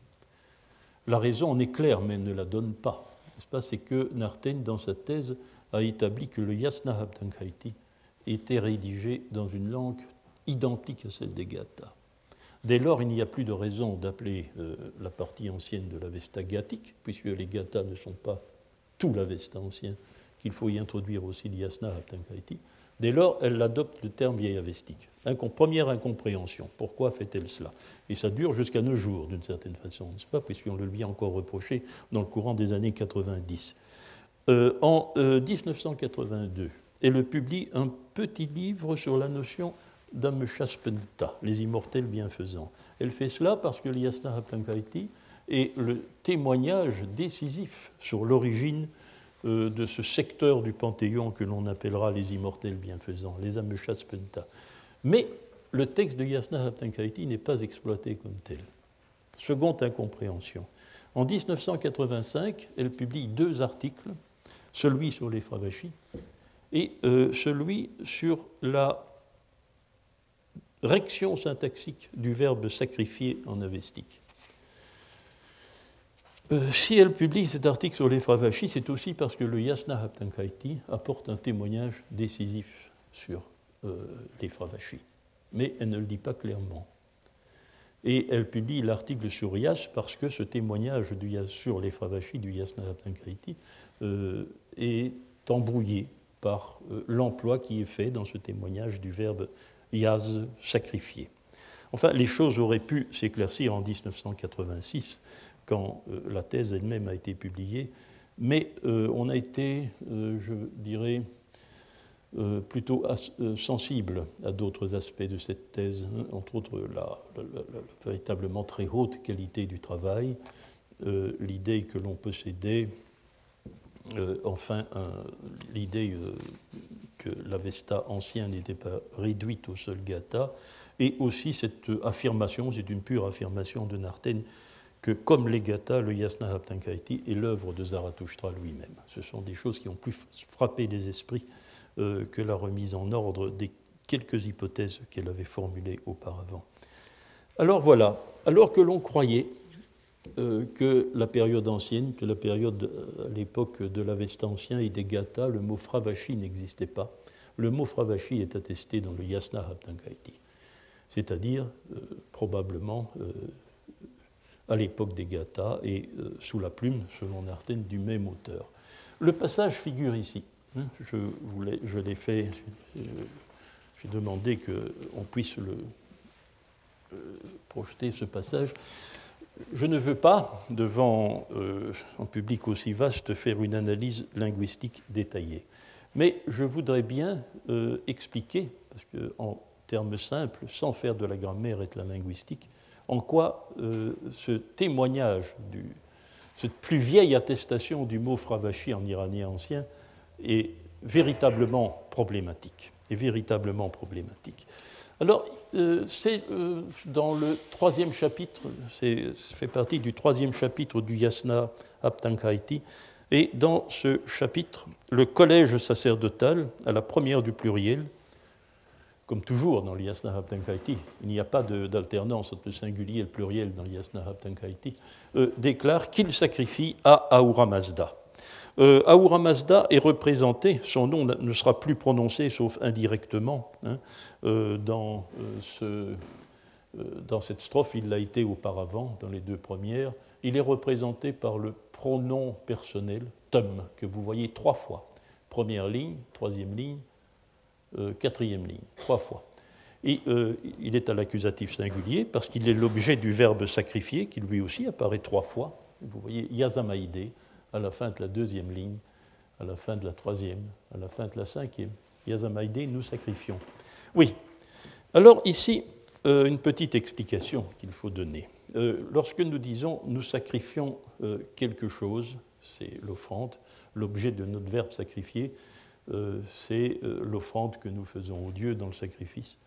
La raison en est claire, mais elle ne la donne pas. C'est que Narten, dans sa thèse, a établi que le Yasna Habdankaiti était rédigé dans une langue identique à celle des Gathas. Dès lors, il n'y a plus de raison d'appeler euh, la partie ancienne de l'Avesta gathique, puisque les Gathas ne sont pas tout l'Avesta ancien, qu'il faut y introduire aussi l'Yasna Habdankaiti. Dès lors, elle adopte le terme vieille avestique. première incompréhension. Pourquoi fait-elle cela? Et ça dure jusqu'à nos jours, d'une certaine façon, n'est-ce pas? Puisqu'on le lui a encore reproché dans le courant des années 90. Euh, en 1982, euh, elle publie un petit livre sur la notion d'Ameshaspenta, les immortels bienfaisants. Elle fait cela parce que l'Yasna Haptankaiti est le témoignage décisif sur l'origine euh, de ce secteur du Panthéon que l'on appellera les immortels bienfaisants, les Ameshaspenta. Mais le texte de Yasna Haptankaiti n'est pas exploité comme tel. Seconde incompréhension. En 1985, elle publie deux articles celui sur les et euh, celui sur la réaction syntaxique du verbe sacrifier en avestique. Euh, si elle publie cet article sur les c'est aussi parce que le Yasna Haptankaiti apporte un témoignage décisif sur euh, les. Mais elle ne le dit pas clairement. Et elle publie l'article sur Yas parce que ce témoignage sur les du Yasna Haptankaiti est embrouillé par euh, l'emploi qui est fait dans ce témoignage du verbe yaz, sacrifier. Enfin, les choses auraient pu s'éclaircir en 1986, quand euh, la thèse elle-même a été publiée, mais on a été, je dirais, plutôt sensible à d'autres aspects de cette thèse, hein, entre autres la, véritablement très haute qualité du travail, l'idée que l'on possédait euh, enfin, l'idée euh, que l'Avesta ancien n'était pas réduite au seul gata, et aussi cette affirmation, c'est une pure affirmation de Narten, que comme les Gata, le Yasna Haptankaiti est l'œuvre de Zarathustra lui-même. Ce sont des choses qui ont plus frappé les esprits euh, que la remise en ordre des quelques hypothèses qu'elle avait formulées auparavant. Alors voilà, alors que l'on croyait euh, que la période ancienne, que la période euh, à l'époque de l'Avesta ancien et des Gathas, le mot Fravashi n'existait pas. Le mot Fravashi est attesté dans le Yasna Haptangaiti, c'est-à-dire euh, probablement à l'époque des Gathas et sous la plume, selon Narten, du même auteur. Le passage figure ici. Hein. je, je l'ai fait, j'ai demandé qu'on puisse le, projeter ce passage. Je ne veux pas, devant euh, un public aussi vaste, faire une analyse linguistique détaillée. Mais je voudrais bien euh, expliquer, parce qu'en termes simples, sans faire de la grammaire et de la linguistique, en quoi euh, ce témoignage, cette plus vieille attestation du mot fravashi en iranien ancien est véritablement. Est véritablement problématique. Alors, euh, c'est euh, dans le troisième chapitre, ça fait partie du troisième chapitre du Yasna Aptankaiti, et dans ce chapitre, le collège sacerdotal, à la première du pluriel, comme toujours dans le Yasna Aptankaiti, il n'y a pas d'alternance entre le singulier et le pluriel dans le Yasna Aptankaiti, euh, déclare qu'il sacrifie à Ahura Mazda. Euh, Ahura Mazda est représenté, son nom ne sera plus prononcé sauf indirectement hein, euh, dans, euh, dans cette strophe, il l'a été auparavant dans les deux premières. Il est représenté par le pronom personnel tum, que vous voyez trois fois. Première ligne, troisième ligne, quatrième ligne, trois fois. Et il est à l'accusatif singulier parce qu'il est l'objet du verbe sacrifier, qui lui aussi apparaît trois fois. Vous voyez Yazamaïdé, à la fin de la deuxième ligne, à la fin de la troisième, à la fin de la cinquième. Yazamaïdé, nous sacrifions. Oui. Alors ici, euh, une petite explication qu'il faut donner. Euh, lorsque nous disons nous sacrifions euh, quelque chose, c'est l'offrande, l'objet de notre verbe sacrifier, c'est l'offrande que nous faisons au Dieu dans le sacrifice.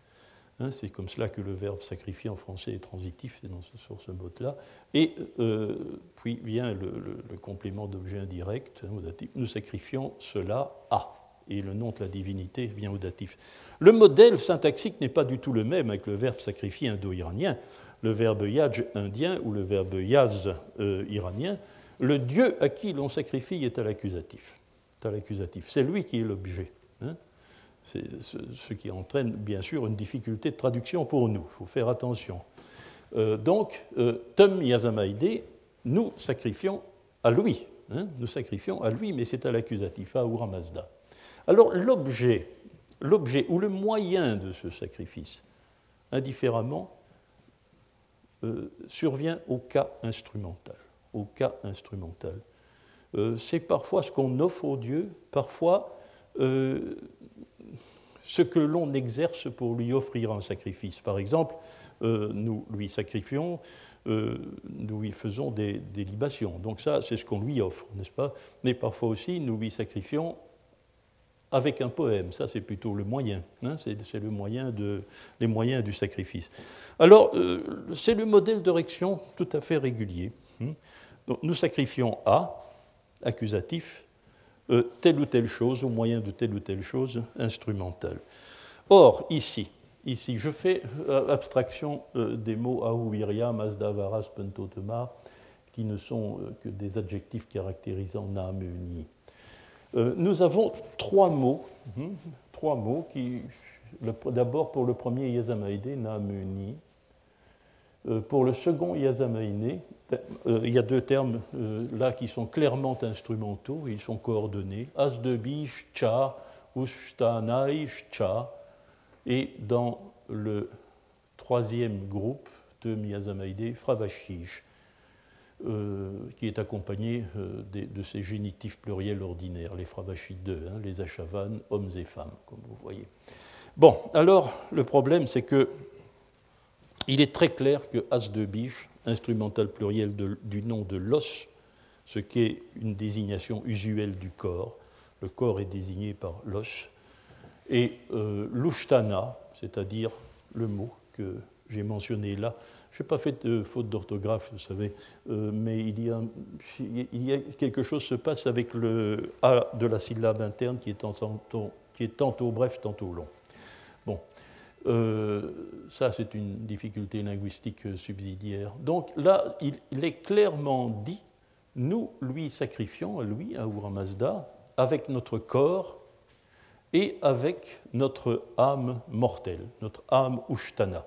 Hein, c'est comme cela que le verbe sacrifier en français est transitif, c'est dans ce, sur ce mode-là. Et euh, puis vient le, complément d'objet indirect, hein, au datif. Nous sacrifions cela à. Et le nom de la divinité vient au datif. Le modèle syntaxique n'est pas du tout le même avec le verbe sacrifier indo-iranien, le verbe yaj indien ou le verbe yaz euh, iranien. Le Dieu à qui l'on sacrifie est à l'accusatif. C'est lui qui est l'objet. Hein. C'est ce, qui entraîne bien sûr une difficulté de traduction pour nous. Il faut faire attention. Euh, donc, euh, Tum Yazamaide, nous sacrifions à lui. Hein, nous sacrifions à lui, mais c'est à l'accusatif, à Ura Mazda. Alors, l'objet, l'objet ou le moyen de ce sacrifice, indifféremment, euh, survient au cas instrumental. Au cas instrumental. c'est parfois ce qu'on offre au Dieu, parfois ce que l'on exerce pour lui offrir un sacrifice. Par exemple, euh, nous lui sacrifions, euh, nous lui faisons des, libations. Donc ça, c'est ce qu'on lui offre, n'est-ce pas? Mais parfois aussi, nous lui sacrifions avec un poème. Ça, c'est plutôt le moyen. Hein c'est le moyen de, les moyens du sacrifice. Alors, euh, c'est le modèle d'érection tout à fait régulier. Hein. Nous sacrifions à, accusatif, euh, telle ou telle chose au moyen de telle ou telle chose instrumentale. Or, ici, ici je fais euh, abstraction euh, des mots Ahuiria, Mazda, Varas, Pentotema, qui ne sont que des adjectifs caractérisant Naamuni. nous avons trois mots, hein, trois mots qui, d'abord pour le premier Yazamaide, Naamuni, pour le second Yazamaine, euh, il y a deux termes euh, là qui sont clairement instrumentaux, ils sont coordonnés. As de biche, cha, ushtanai, cha. Et dans le troisième groupe de Miyazamaide, fravashish, euh, qui est accompagné de, ces génitifs pluriels ordinaires, les fravashis 2, hein, les achavan, hommes et femmes, comme vous voyez. Bon, alors le problème, c'est que il est très clair que as de biche instrumental pluriel du nom de l'os, ce qui est une désignation usuelle du corps. Le corps est désigné par l'os. Et euh, l'ushtana, c'est-à-dire le mot que j'ai mentionné là, je n'ai pas fait de faute d'orthographe, vous savez, euh, mais il y, a, quelque chose se passe avec le A de la syllabe interne qui est tantôt bref, tantôt long. Euh, ça, c'est une difficulté linguistique subsidiaire. Donc là, il, est clairement dit, nous lui sacrifions, lui, à Mazda, avec notre corps et avec notre âme mortelle, notre âme Ushtana.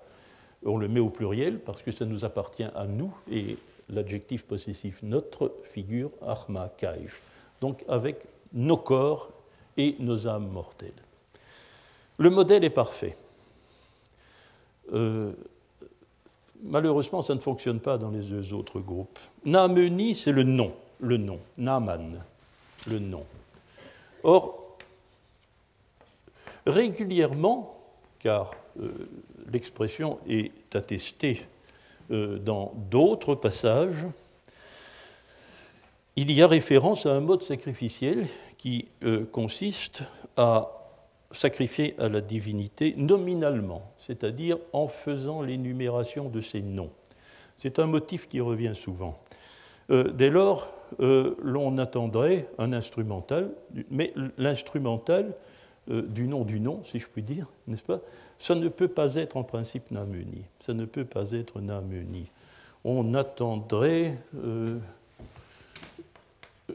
On le met au pluriel parce que ça nous appartient à nous et l'adjectif possessif notre figure Arma Kaish. Donc avec nos corps et nos âmes mortelles. Le modèle est parfait. Euh, malheureusement, ça ne fonctionne pas dans les deux autres groupes. Nameni, c'est le nom, le nom. Naman, le nom. Or, régulièrement, car euh, l'expression est attestée euh, dans d'autres passages, il y a référence à un mode sacrificiel qui consiste à sacrifier à la divinité nominalement, c'est-à-dire en faisant l'énumération de ses noms. C'est un motif qui revient souvent. Euh, dès lors, euh, l'on attendrait un instrumental, mais l'instrumental euh, du nom du nom, si je puis dire, n'est-ce pas Ça ne peut pas être en principe namuni. Ça ne peut pas être namuni. On attendrait.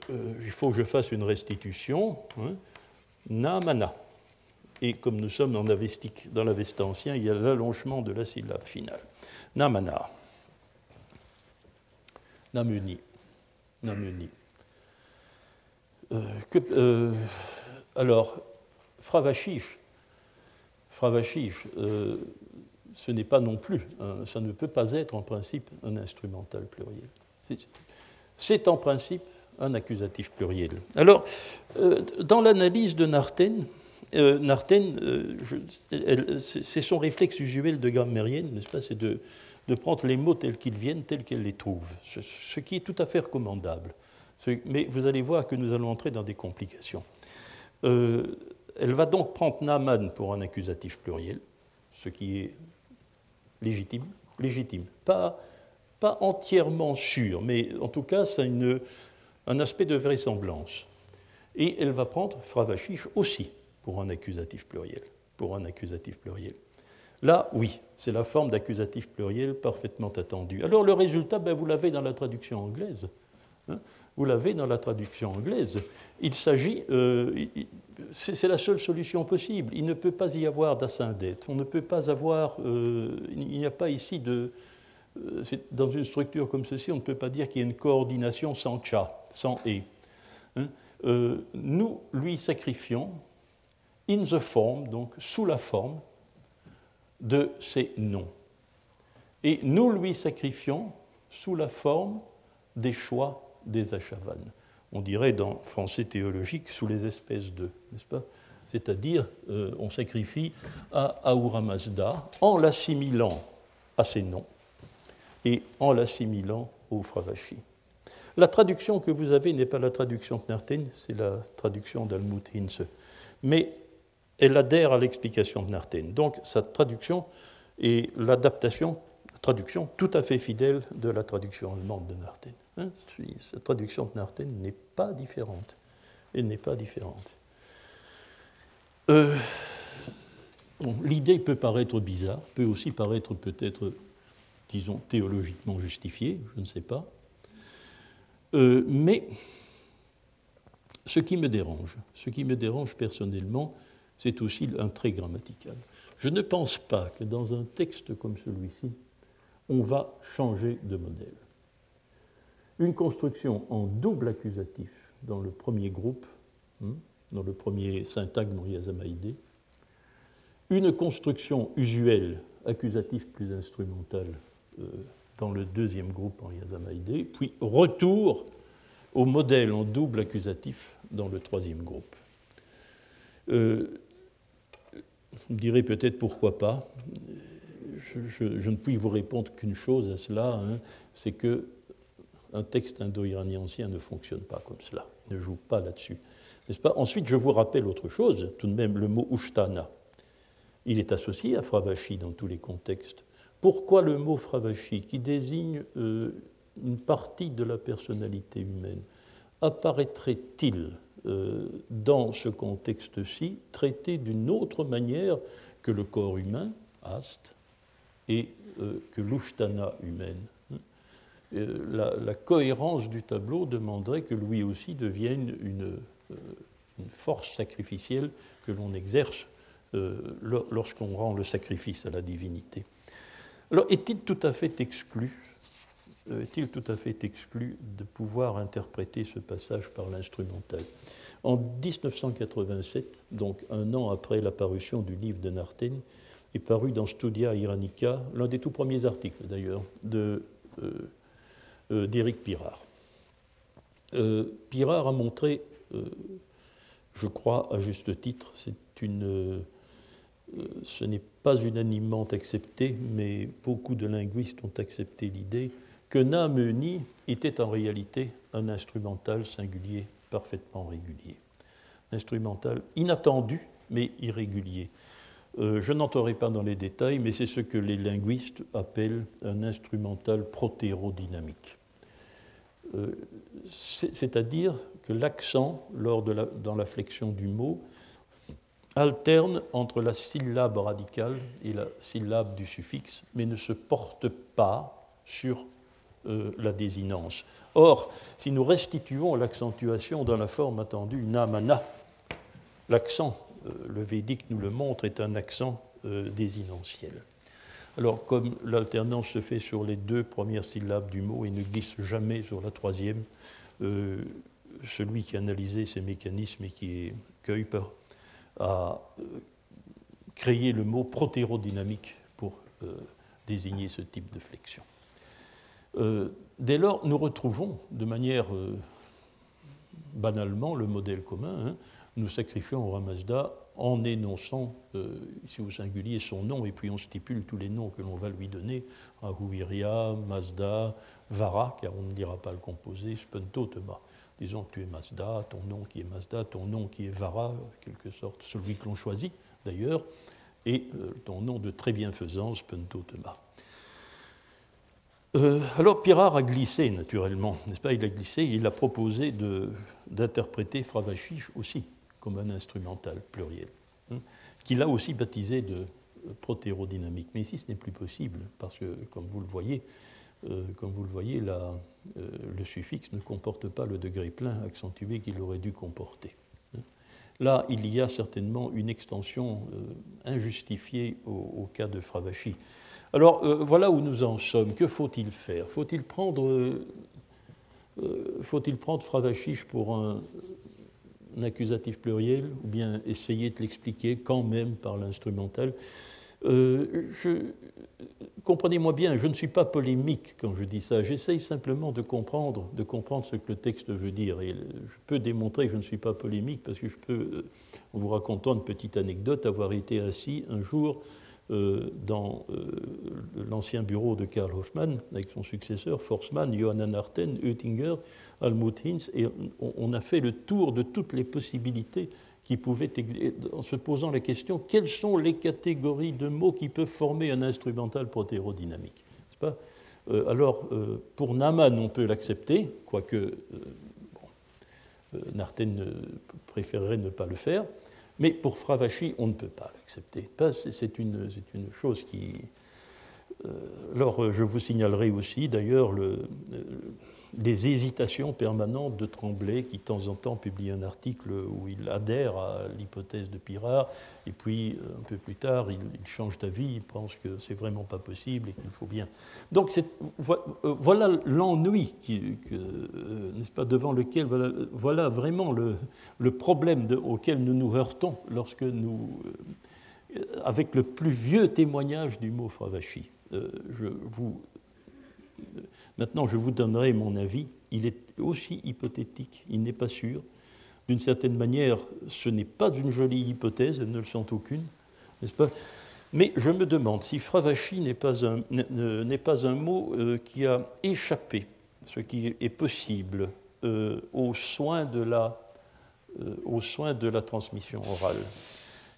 il faut que je fasse une restitution. Hein, namana. Et comme nous sommes dans l'Avestie ancien, il y a l'allongement de la syllabe finale. Namana. Namuni. Namuni. Euh, euh, alors, Fravashish, Fravashish euh, ce n'est pas non plus, ça ne peut pas être en principe un instrumental pluriel. C'est en principe un accusatif pluriel. Alors, dans l'analyse de Narten, euh, Narten, euh, c'est son réflexe usuel de grammairienne, n'est-ce pas C'est de, prendre les mots tels qu'ils viennent, tels qu'elle les trouve, ce, qui est tout à fait recommandable. Mais vous allez voir que nous allons entrer dans des complications. elle va donc prendre Naaman pour un accusatif pluriel, ce qui est légitime, légitime. Pas, pas entièrement sûr, mais en tout cas, ça a un aspect de vraisemblance. Et elle va prendre Fravachiche aussi pour un accusatif pluriel. Pour un accusatif pluriel. Là, oui, c'est la forme d'accusatif pluriel parfaitement attendue. Alors le résultat, ben, vous l'avez dans la traduction anglaise. Hein. vous l'avez dans la traduction anglaise. Il s'agit, euh, c'est la seule solution possible. Il ne peut pas y avoir d'ascendette. On ne peut pas avoir, euh, il n'y a pas ici de, euh, dans une structure comme ceci, on ne peut pas dire qu'il y a une coordination sans cha, sans et. Hein. nous lui sacrifions in the form, donc sous la forme de ces noms. Et nous lui sacrifions sous la forme des choix des achavanes. On dirait dans français théologique sous les espèces de, n'est-ce pas? C'est-à-dire, euh, on sacrifie à Ahura Mazda en l'assimilant à ses noms et en l'assimilant au Fravashi. La traduction que vous avez n'est pas la traduction de c'est la traduction d'Almut Hinze. Mais elle adhère à l'explication de Narten. Donc sa traduction est l'adaptation, traduction tout à fait fidèle de la traduction allemande de Narten. Hein, sa traduction de Narten n'est pas différente. Elle n'est pas différente. Euh, l'idée peut paraître bizarre, peut aussi paraître peut-être, disons, théologiquement justifiée, je ne sais pas. Euh, mais ce qui me dérange, ce qui me dérange personnellement, c'est aussi un trait grammatical. Je ne pense pas que dans un texte comme celui-ci, on va changer de modèle. Une construction en double accusatif dans le premier groupe, hein, dans le premier syntagme Yazamaïdé, une construction usuelle accusatif plus instrumentale euh, dans le deuxième groupe en Yazamaïdé, puis retour au modèle en double accusatif dans le troisième groupe. Euh, vous me direz peut-être pourquoi pas. Je, ne puis vous répondre qu'une chose à cela, hein, c'est que un texte indo-iranien ancien ne fonctionne pas comme cela, ne joue pas là-dessus. N'est-ce pas? Ensuite, je vous rappelle autre chose, tout de même le mot ushtana. Il est associé à Fravashi dans tous les contextes. Pourquoi le mot Fravashi, qui désigne euh, une partie de la personnalité humaine, apparaîtrait-il euh, dans ce contexte-ci, traité d'une autre manière que le corps humain, Ast, et euh, que l'Ushtana humaine. Euh, la, cohérence du tableau demanderait que lui aussi devienne une, force sacrificielle que l'on exerce lorsqu'on rend le sacrifice à la divinité. Alors, est-il tout à fait exclu est-il tout à fait exclu de pouvoir interpréter ce passage par l'instrumental En 1987, donc un an après l'apparition du livre de Narten, est paru dans Studia Iranica, l'un des tout premiers articles d'ailleurs, euh, euh, d'Éric Pirard. Pirard a montré, je crois à juste titre, une, ce n'est pas unanimement accepté, mais beaucoup de linguistes ont accepté l'idée que Nameni était en réalité un instrumental singulier parfaitement régulier. Instrumental inattendu, mais irrégulier. Euh, je n'entrerai pas dans les détails, mais c'est ce que les linguistes appellent un instrumental protérodynamique. Euh, c'est-à-dire que l'accent, lors de dans la flexion du mot, alterne entre la syllabe radicale et la syllabe du suffixe, mais ne se porte pas sur la désinence. Or, si nous restituons l'accentuation dans la forme attendue namana, l'accent, euh, le védique nous le montre, est un accent euh, désinentiel. Alors, comme l'alternance se fait sur les deux premières syllabes du mot et ne glisse jamais sur la troisième, celui qui a analysé ces mécanismes et qui est Kuiper a créé le mot protérodynamique pour désigner ce type de flexion. Euh, dès lors, nous retrouvons de manière euh, banalement le modèle commun. Hein. Nous sacrifions au Ramazda en énonçant, ici au singulier, son nom, et puis on stipule tous les noms que l'on va lui donner, Ahuiria, Mazda, Vara, car on ne dira pas le composé, Spuntotema. Disons que tu es Mazda, ton nom qui est Mazda, ton nom qui est Vara, en quelque sorte celui que l'on choisit d'ailleurs, et ton nom de très bienfaisance, Spuntotema. Euh, alors Pirard a glissé naturellement, n'est-ce pas? Il a glissé, il a proposé d'interpréter Fravachiche aussi comme un instrumental pluriel, hein, qu'il a aussi baptisé de protérodynamique. Mais ici, ce n'est plus possible parce que, comme vous le voyez, euh, comme vous le voyez, euh, le suffixe ne comporte pas le degré plein accentué qu'il aurait dû comporter. Hein. Là, il y a certainement une extension injustifiée au, cas de Fravachi. Alors euh, voilà où nous en sommes. Que faut-il faire? Faut-il prendre, euh, euh, faut-il prendre Fravachiche pour un, accusatif pluriel ou bien essayer de l'expliquer quand même par l'instrumental? Comprenez-moi bien, je ne suis pas polémique quand je dis ça. J'essaye simplement de comprendre, de comprendre ce que le texte veut dire. Je peux démontrer que je ne suis pas polémique parce que je peux, en vous racontant une petite anecdote, avoir été assis un jour euh, dans euh, l'ancien bureau de Karl Hoffmann, avec son successeur, Forsman, Johann Arten, Oettinger, Almut Hinz, et on, a fait le tour de toutes les possibilités qui pouvaient, en se posant la question, quelles sont les catégories de mots qui peuvent former un instrumental protérodynamique pas? Euh, Alors, pour Naman, on peut l'accepter, quoique bon, Narten préférerait ne pas le faire. Mais pour Fravachi, on ne peut pas l'accepter. C'est une, une, chose qui, alors, je vous signalerai aussi, d'ailleurs, le, les hésitations permanentes de Tremblay, qui de temps en temps publie un article où il adhère à l'hypothèse de Pirard, et puis euh, un peu plus tard, il, change d'avis, il pense que c'est vraiment pas possible et qu'il faut bien. Donc euh, voilà l'ennui, n'est-ce pas, devant lequel, voilà, vraiment le, le problème auquel nous nous heurtons lorsque nous, avec le plus vieux témoignage du mot Fravachi. Je vous Maintenant, je vous donnerai mon avis. Il est aussi hypothétique, il n'est pas sûr. D'une certaine manière, ce n'est pas une jolie hypothèse, elles ne le sont aucune, n'est-ce pas? Mais je me demande si fravachi n'est pas un, n'est pas un mot euh, qui a échappé, ce qui est possible, euh, aux, de la, euh, aux soins de la transmission orale.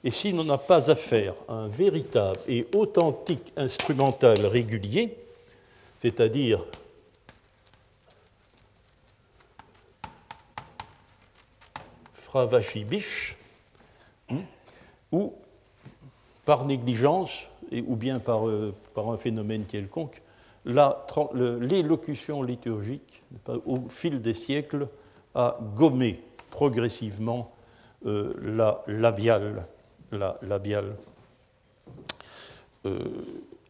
Et s'il n'en a pas à faire un véritable et authentique instrumental régulier, c'est-à-dire Fravachibish, hein, ou par négligence, ou bien par, euh, par un phénomène quelconque, l'élocution liturgique, au fil des siècles, a gommé progressivement euh, la labiale, la labiale euh,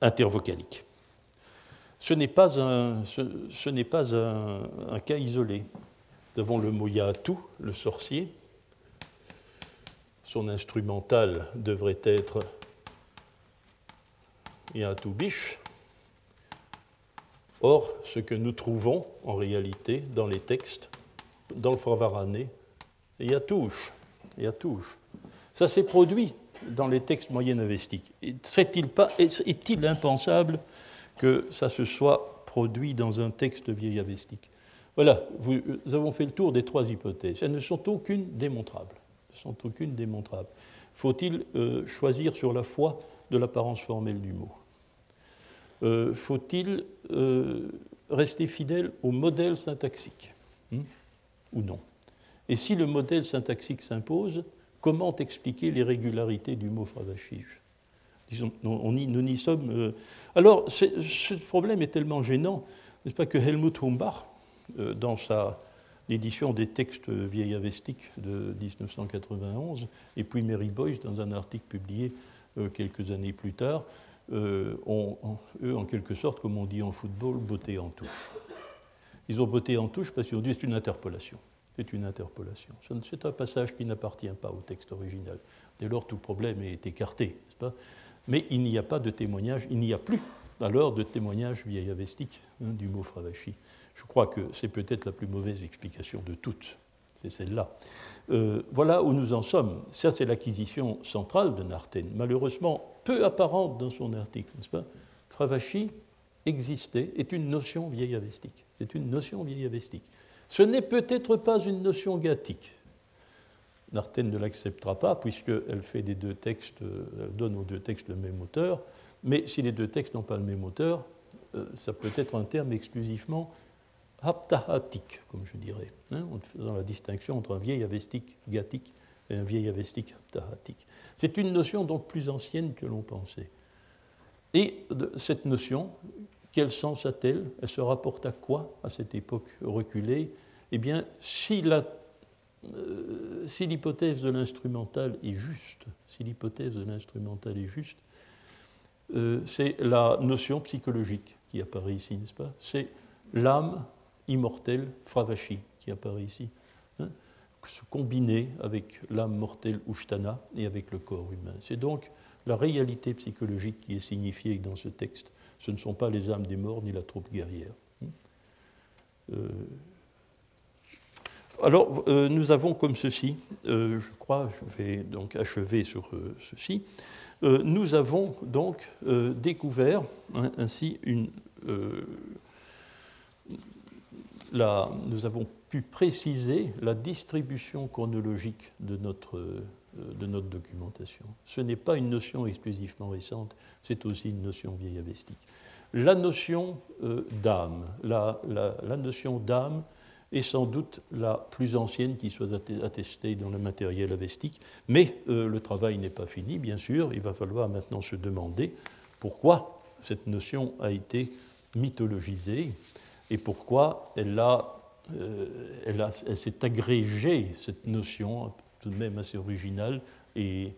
intervocalique. Ce n'est pas, un, cas isolé. Devant le Moyatou, le sorcier, son instrumental devrait être Yatoubish. Or, ce que nous trouvons en réalité dans les textes, dans le Fravaranais, c'est Yatouche. Yatouche. Ça s'est produit dans les textes moyen avestiques. Est-il est impensable que ça se soit produit dans un texte vieil avestique Voilà, nous avons fait le tour des trois hypothèses. Elles ne sont aucune démontrables sont aucune. Faut-il euh, choisir sur la foi de l'apparence formelle du mot? Euh, Faut-il euh, rester fidèle au modèle syntaxique? Hmm, ou non? Et si le modèle syntaxique s'impose, comment expliquer les régularités du mot fravachige Disons, on nous n'y sommes. Alors, ce problème est tellement gênant, n'est-ce pas, que Helmut Humbach, dans sa l'édition des textes vieillavestiques de 1991, et puis Mary Boyce, dans un article publié euh, quelques années plus tard, euh, ont, eux, en quelque sorte, comme on dit en football, botté en touche. Ils ont botté en touche parce qu'ils ont dit c'est une interpolation. C'est une interpolation. C'est un passage qui n'appartient pas au texte original. Dès lors, tout problème est écarté, pas? Mais il n'y a pas de témoignage, il n'y a plus alors de témoignage vieillavestique hein, du mot fravachi. Je crois que c'est peut-être la plus mauvaise explication de toutes. c'est celle-là. Euh, voilà où nous en sommes. Ça, c'est l'acquisition centrale de Narten, malheureusement peu apparente dans son article, n'est-ce pas? Fravashi existait, est une notion vieille avestique. C'est une notion vieille avestique. Ce n'est peut-être pas une notion gathique. Narten ne l'acceptera pas, puisqu'elle fait des deux textes, elle donne aux deux textes le même auteur, mais si les deux textes n'ont pas le même auteur, euh, ça peut être un terme exclusivement haptahatique, comme je dirais, hein, en faisant la distinction entre un vieil avestique gathique et un vieil avestique haptahatique. C'est une notion donc plus ancienne que l'on pensait. Et cette notion, quel sens a-t-elle? Elle se rapporte à quoi à cette époque reculée? Eh bien, si euh, si l'hypothèse de l'instrumental est juste, si l'hypothèse de l'instrumental est juste, euh, c'est la notion psychologique qui apparaît ici, n'est-ce pas? C'est l'âme immortelle, Fravashi, qui apparaît ici, hein se avec l'âme mortelle Ushtana et avec le corps humain. C'est donc la réalité psychologique qui est signifiée dans ce texte. Ce ne sont pas les âmes des morts ni la troupe guerrière. Euh, alors, euh, nous avons comme ceci, euh, je crois, je vais donc achever sur ceci, nous avons donc découvert hein, ainsi une. La, nous avons pu préciser la distribution chronologique de notre, de notre documentation. Ce n'est pas une notion exclusivement récente, c'est aussi une notion vieille avestique. La notion d'âme, la, la, la notion d'âme est sans doute la plus ancienne qui soit attestée dans le matériel avestique. Mais euh, le travail n'est pas fini, bien sûr. Il va falloir maintenant se demander pourquoi cette notion a été mythologisée et pourquoi elle, a, euh, elle, elle s'est agrégée, cette notion tout de même assez originale et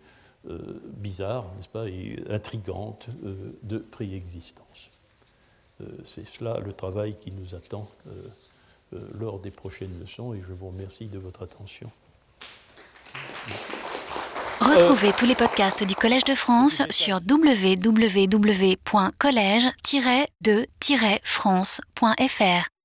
euh, bizarre, n'est-ce pas, et intrigante de préexistence. C'est cela le travail qui nous attend euh, lors des prochaines leçons et je vous remercie de votre attention. Retrouvez tous les podcasts du Collège de France sur www.collège-de-france.fr.